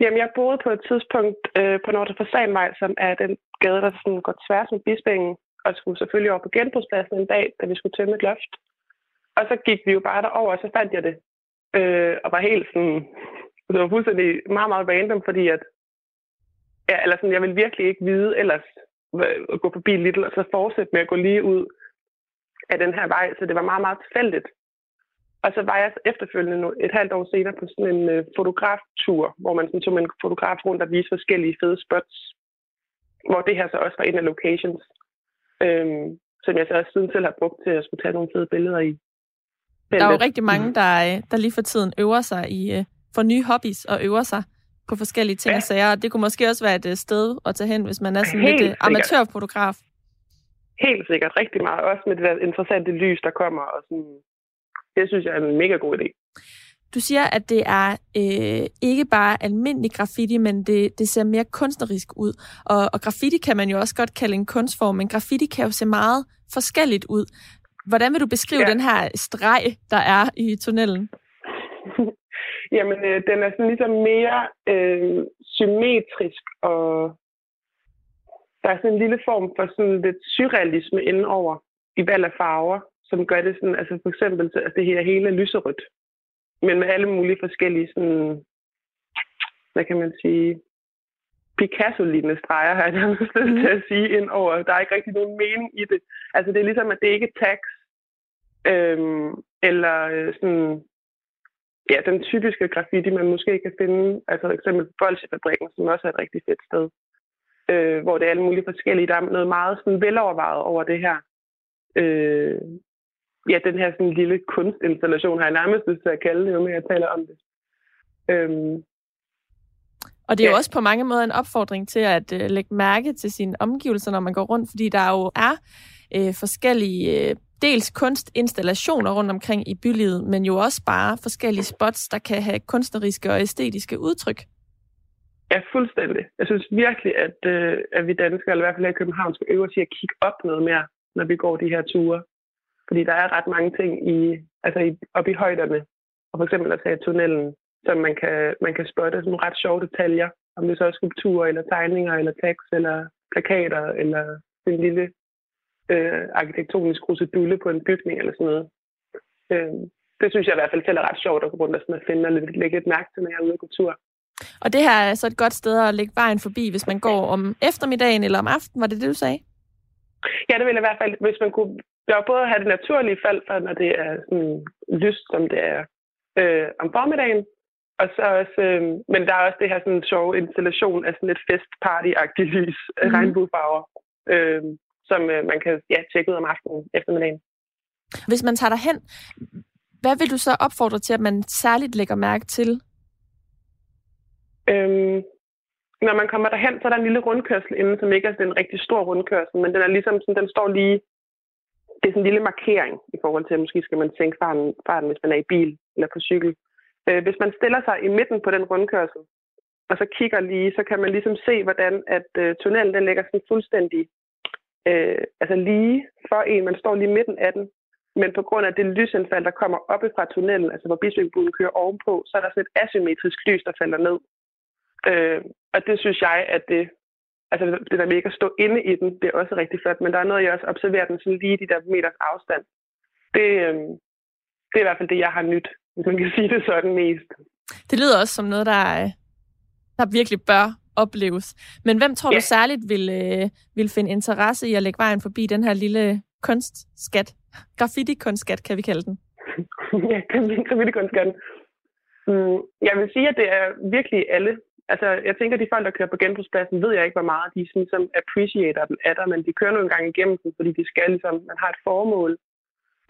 Jamen, jeg boede på et tidspunkt øh, på Nordre Fasanvej, som er den gade, der sådan går tværs med Bispingen, og skulle selvfølgelig over på genbrugspladsen en dag, da vi skulle tømme et loft. Og så gik vi jo bare derover, og så fandt jeg det. Øh, og var helt sådan... Det var fuldstændig meget, meget random, fordi at... Ja, eller sådan, jeg ville virkelig ikke vide ellers at gå forbi Little, og så fortsætte med at gå lige ud af den her vej. Så det var meget, meget tilfældigt. Og så var jeg efterfølgende et halvt år senere på sådan en øh, fotograftur, hvor man sådan tog en fotograf rundt og viste forskellige fede spots, hvor det her så også var en af locations, øhm, som jeg så også siden selv har brugt til at skulle tage nogle fede billeder i. Der er jo rigtig mange, der, øh, der lige for tiden øver sig i, øh, for nye hobbies og øver sig på forskellige ting ja. og sager. Det kunne måske også være et øh, sted at tage hen, hvis man er sådan Helt lidt amatørfotograf. Helt sikkert. Rigtig meget. Også med det der interessante lys, der kommer. Og sådan. Det synes jeg er en mega god idé. Du siger, at det er øh, ikke bare almindelig graffiti, men det, det ser mere kunstnerisk ud. Og, og graffiti kan man jo også godt kalde en kunstform, men graffiti kan jo se meget forskelligt ud. Hvordan vil du beskrive ja. den her streg, der er i tunnelen? Jamen, øh, den er sådan ligesom mere øh, symmetrisk, og der er sådan en lille form for sådan lidt surrealisme indenover i valg af farver, som gør det sådan, altså for eksempel, at det her hele er lyserødt men med alle mulige forskellige sådan, hvad kan man sige, Picasso-lignende streger, har jeg nærmest lyst til mhm. at sige, ind over. Der er ikke rigtig nogen mening i det. Altså, det er ligesom, at det ikke er tags, øhm, eller øh, sådan, ja, den typiske graffiti, man måske kan finde, altså for eksempel Bolsjefabrikken, som også er et rigtig fedt sted, øh, hvor det er alle mulige forskellige. Der er noget meget sådan velovervejet over det her. Øh, ja, den her sådan lille kunstinstallation har jeg nærmest lyst til at kalde det, jo mere jeg taler om det. Øhm, og det er ja. jo også på mange måder en opfordring til at uh, lægge mærke til sine omgivelser, når man går rundt, fordi der jo er uh, forskellige, uh, dels kunstinstallationer rundt omkring i bylivet, men jo også bare forskellige spots, der kan have kunstneriske og æstetiske udtryk. Ja, fuldstændig. Jeg synes virkelig, at, uh, at vi danskere, eller i hvert fald her i København, skal øve os i at kigge op noget mere, når vi går de her ture. Fordi der er ret mange ting i, altså i, oppe i højderne, og for eksempel at tage tunnelen, som man kan, man kan spotte sådan ret sjove detaljer, om det så er skulpturer, eller tegninger, eller tekst, eller plakater, eller en lille øh, arkitektonisk krusedulle på en bygning, eller sådan noget. Øh, det synes jeg i hvert fald selv er ret sjovt at gå rundt og, sådan at finde og lægge et mærke til, når jeg er ude på tur. Og det her er så et godt sted at lægge vejen forbi, hvis man går om eftermiddagen eller om aftenen, var det det, du sagde? Ja, det vil jeg i hvert fald, hvis man kunne jeg vil både have det naturlige fald for, når det er sådan lyst, som det er øh, om formiddagen. Og så også, øh, men der er også det her sådan sjove installation af sådan et festparty-agtigt lys, mm. regnbuefarver, øh, som øh, man kan ja, tjekke ud om aftenen eftermiddagen. Hvis man tager hen, hvad vil du så opfordre til, at man særligt lægger mærke til? Øhm, når man kommer derhen, så er der en lille rundkørsel inde, som ikke er en rigtig stor rundkørsel, men den er ligesom sådan, den står lige det er sådan en lille markering i forhold til, at måske skal man sænke farten, farten hvis man er i bil eller på cykel. Øh, hvis man stiller sig i midten på den rundkørsel, og så kigger lige, så kan man ligesom se, hvordan at øh, tunnelen den ligger sådan fuldstændig øh, altså lige for en. Man står lige midten af den, men på grund af det lysindfald, der kommer oppe fra tunnelen, altså hvor Bisbækbuen kører ovenpå, så er der sådan et asymmetrisk lys, der falder ned. Øh, og det synes jeg, at det altså det der med ikke at stå inde i den, det er også rigtig flot, men der er noget, jeg også observerer den sådan lige de der meters afstand. Det, øh, det er i hvert fald det, jeg har nyt, hvis man kan sige det sådan mest. Det lyder også som noget, der, der virkelig bør opleves. Men hvem tror ja. du særligt vil, øh, vil finde interesse i at lægge vejen forbi den her lille kunstskat? Graffiti-kunstskat, kan vi kalde den. ja, graffiti-kunstskat. Mm, jeg vil sige, at det er virkelig alle altså, jeg tænker, de folk, der kører på genbrugspladsen, ved jeg ikke, hvor meget de sådan, som appreciater den af der, men de kører nogle gange igennem den, fordi de skal ligesom, man har et formål.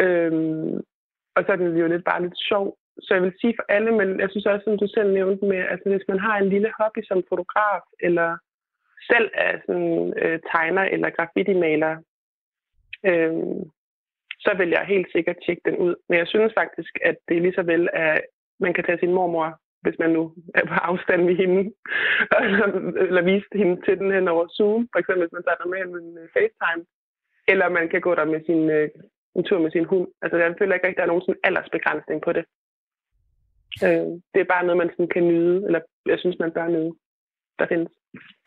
Øhm, og så er det jo lidt bare lidt sjov. Så jeg vil sige for alle, men jeg synes også, som du selv nævnte med, altså hvis man har en lille hobby som fotograf, eller selv er sådan, øh, tegner eller graffiti-maler, øh, så vil jeg helt sikkert tjekke den ud. Men jeg synes faktisk, at det lige så vel er, man kan tage sin mormor, hvis man nu er på afstand med hende, eller, eller vise hende til den hen over Zoom, for eksempel hvis man tager med en FaceTime, eller man kan gå der med sin, øh, en tur med sin hund. Altså jeg føler ikke rigtig, at der er nogen sådan aldersbegrænsning på det. Øh, det er bare noget, man sådan kan nyde, eller jeg synes, man bør nyde, der findes.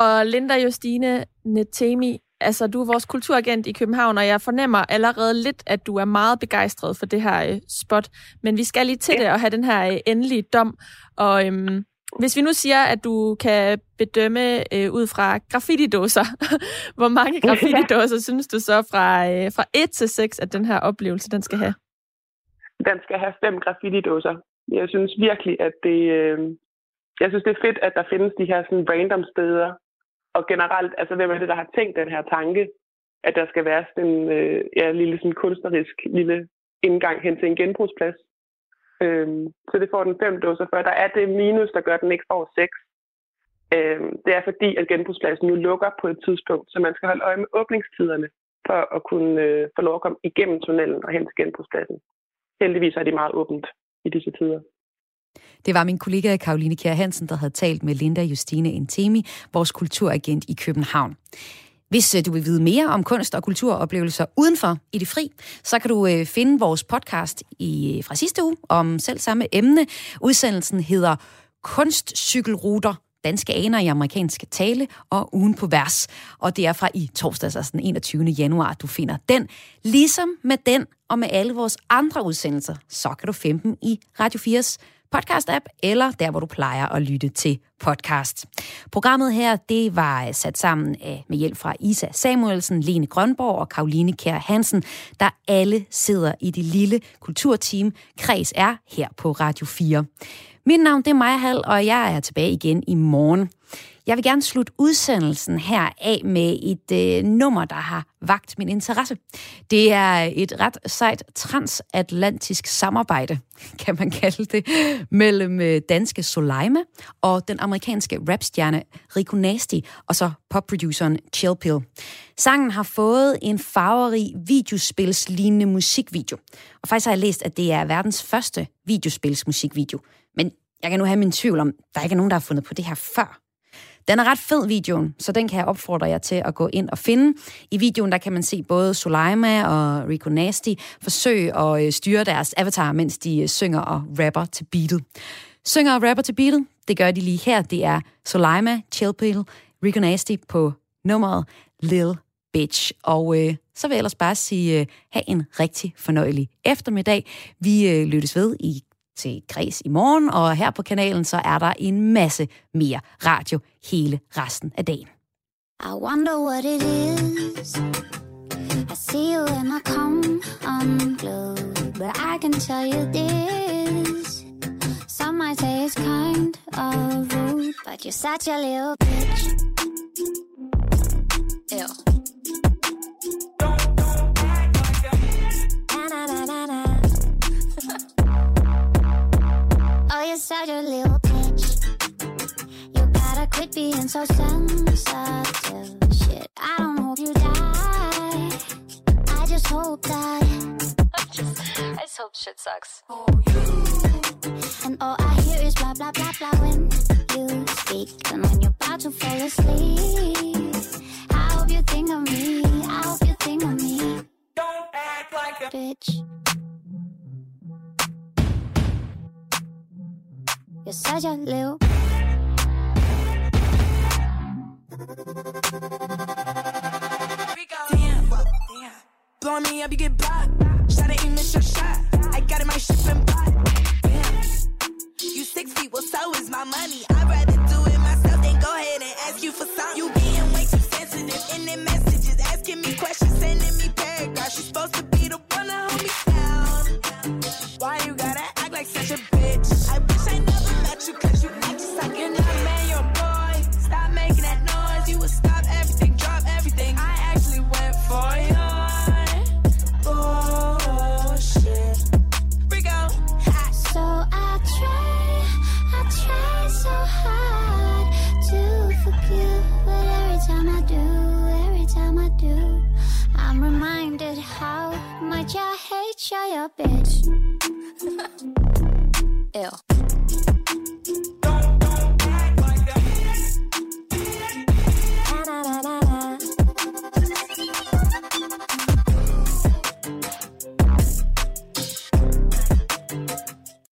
Og Linda Justine Netemi, altså du er vores kulturagent i København, og jeg fornemmer allerede lidt, at du er meget begejstret for det her øh, spot. Men vi skal lige til ja. det og have den her øh, endelige dom. Og øhm, hvis vi nu siger, at du kan bedømme øh, ud fra graffiti-dåser, hvor mange graffiti-dåser synes du så fra, øh, fra 1 til 6, at den her oplevelse, den skal have? Den skal have fem graffiti-dåser. Jeg synes virkelig, at det... Øh, jeg synes, det er fedt, at der findes de her sådan random steder. Og generelt, altså hvem er det, der har tænkt den her tanke, at der skal være sådan en øh, ja, lille sådan kunstnerisk lille indgang hen til en genbrugsplads. Øhm, så det får den fem dåser for. Der er det minus, der gør, at den ikke får seks. Øhm, det er fordi, at genbrugspladsen nu lukker på et tidspunkt, så man skal holde øje med åbningstiderne for at kunne øh, få lov at komme igennem tunnelen og hen til genbrugspladsen. Heldigvis er det meget åbent i disse tider. Det var min kollega Karoline Kjær Hansen, der havde talt med Linda Justine Intemi, vores kulturagent i København. Hvis øh, du vil vide mere om kunst og kulturoplevelser udenfor i det fri, så kan du øh, finde vores podcast i, øh, fra sidste uge om selv samme emne. Udsendelsen hedder Kunstcykelruter danske aner i amerikansk tale og ugen på vers. Og det er fra i torsdags, altså den 21. januar, du finder den. Ligesom med den og med alle vores andre udsendelser, så kan du finde dem i Radio 4's podcast-app, eller der, hvor du plejer at lytte til podcast. Programmet her, det var sat sammen af, med hjælp fra Isa Samuelsen, Lene Grønborg og Karoline Kær Hansen, der alle sidder i det lille kulturteam Kreds er her på Radio 4. Mit navn det er Maja Hall, og jeg er tilbage igen i morgen. Jeg vil gerne slutte udsendelsen her af med et øh, nummer, der har vagt min interesse. Det er et ret sejt transatlantisk samarbejde, kan man kalde det, mellem øh, danske Soleima og den amerikanske rapstjerne Rico Nasty, og så popproduceren Chill Pill. Sangen har fået en farverig videospilslignende musikvideo. Og faktisk har jeg læst, at det er verdens første videospilsmusikvideo. Men jeg kan nu have min tvivl om, der ikke er nogen, der har fundet på det her før. Den er ret fed, videoen, så den kan jeg opfordre jer til at gå ind og finde. I videoen der kan man se både Sulaima og Rico Nasty forsøge at øh, styre deres avatar, mens de øh, synger og rapper til beatet. Synger og rapper til beatet, det gør de lige her. Det er Sulaima, Chillpill, Rico Nasty på nummeret Lil Bitch. Og øh, så vil jeg ellers bare sige, øh, have en rigtig fornøjelig eftermiddag. Vi øh, lyttes ved i til Græs i morgen, og her på kanalen, så er der en masse mere radio hele resten af dagen. I wonder what it is I see you when I come unglued But I can tell you this Some might say it's kind of rude But you're such a little bitch Ew. Na, na, na. Oh, you're such a little bitch. You quit being so sensitive. Shit, I don't hope you die. I just hope that. I just, I just hope shit sucks. And all I hear is blah blah blah blah when you speak. And when you're about to fall asleep, I hope you think of me. I hope you think of me. Don't act like a bitch. You're such a little. Blowing me up, you get blocked. Shot it, you miss your shot. I got it, my ship and pot. Damn, you six feet, well, so is my money. I'd rather do it myself than go ahead and ask you for something. You being way too sensitive in the messages, asking me questions, sending me paragraphs. You supposed to by a bitch. Ew.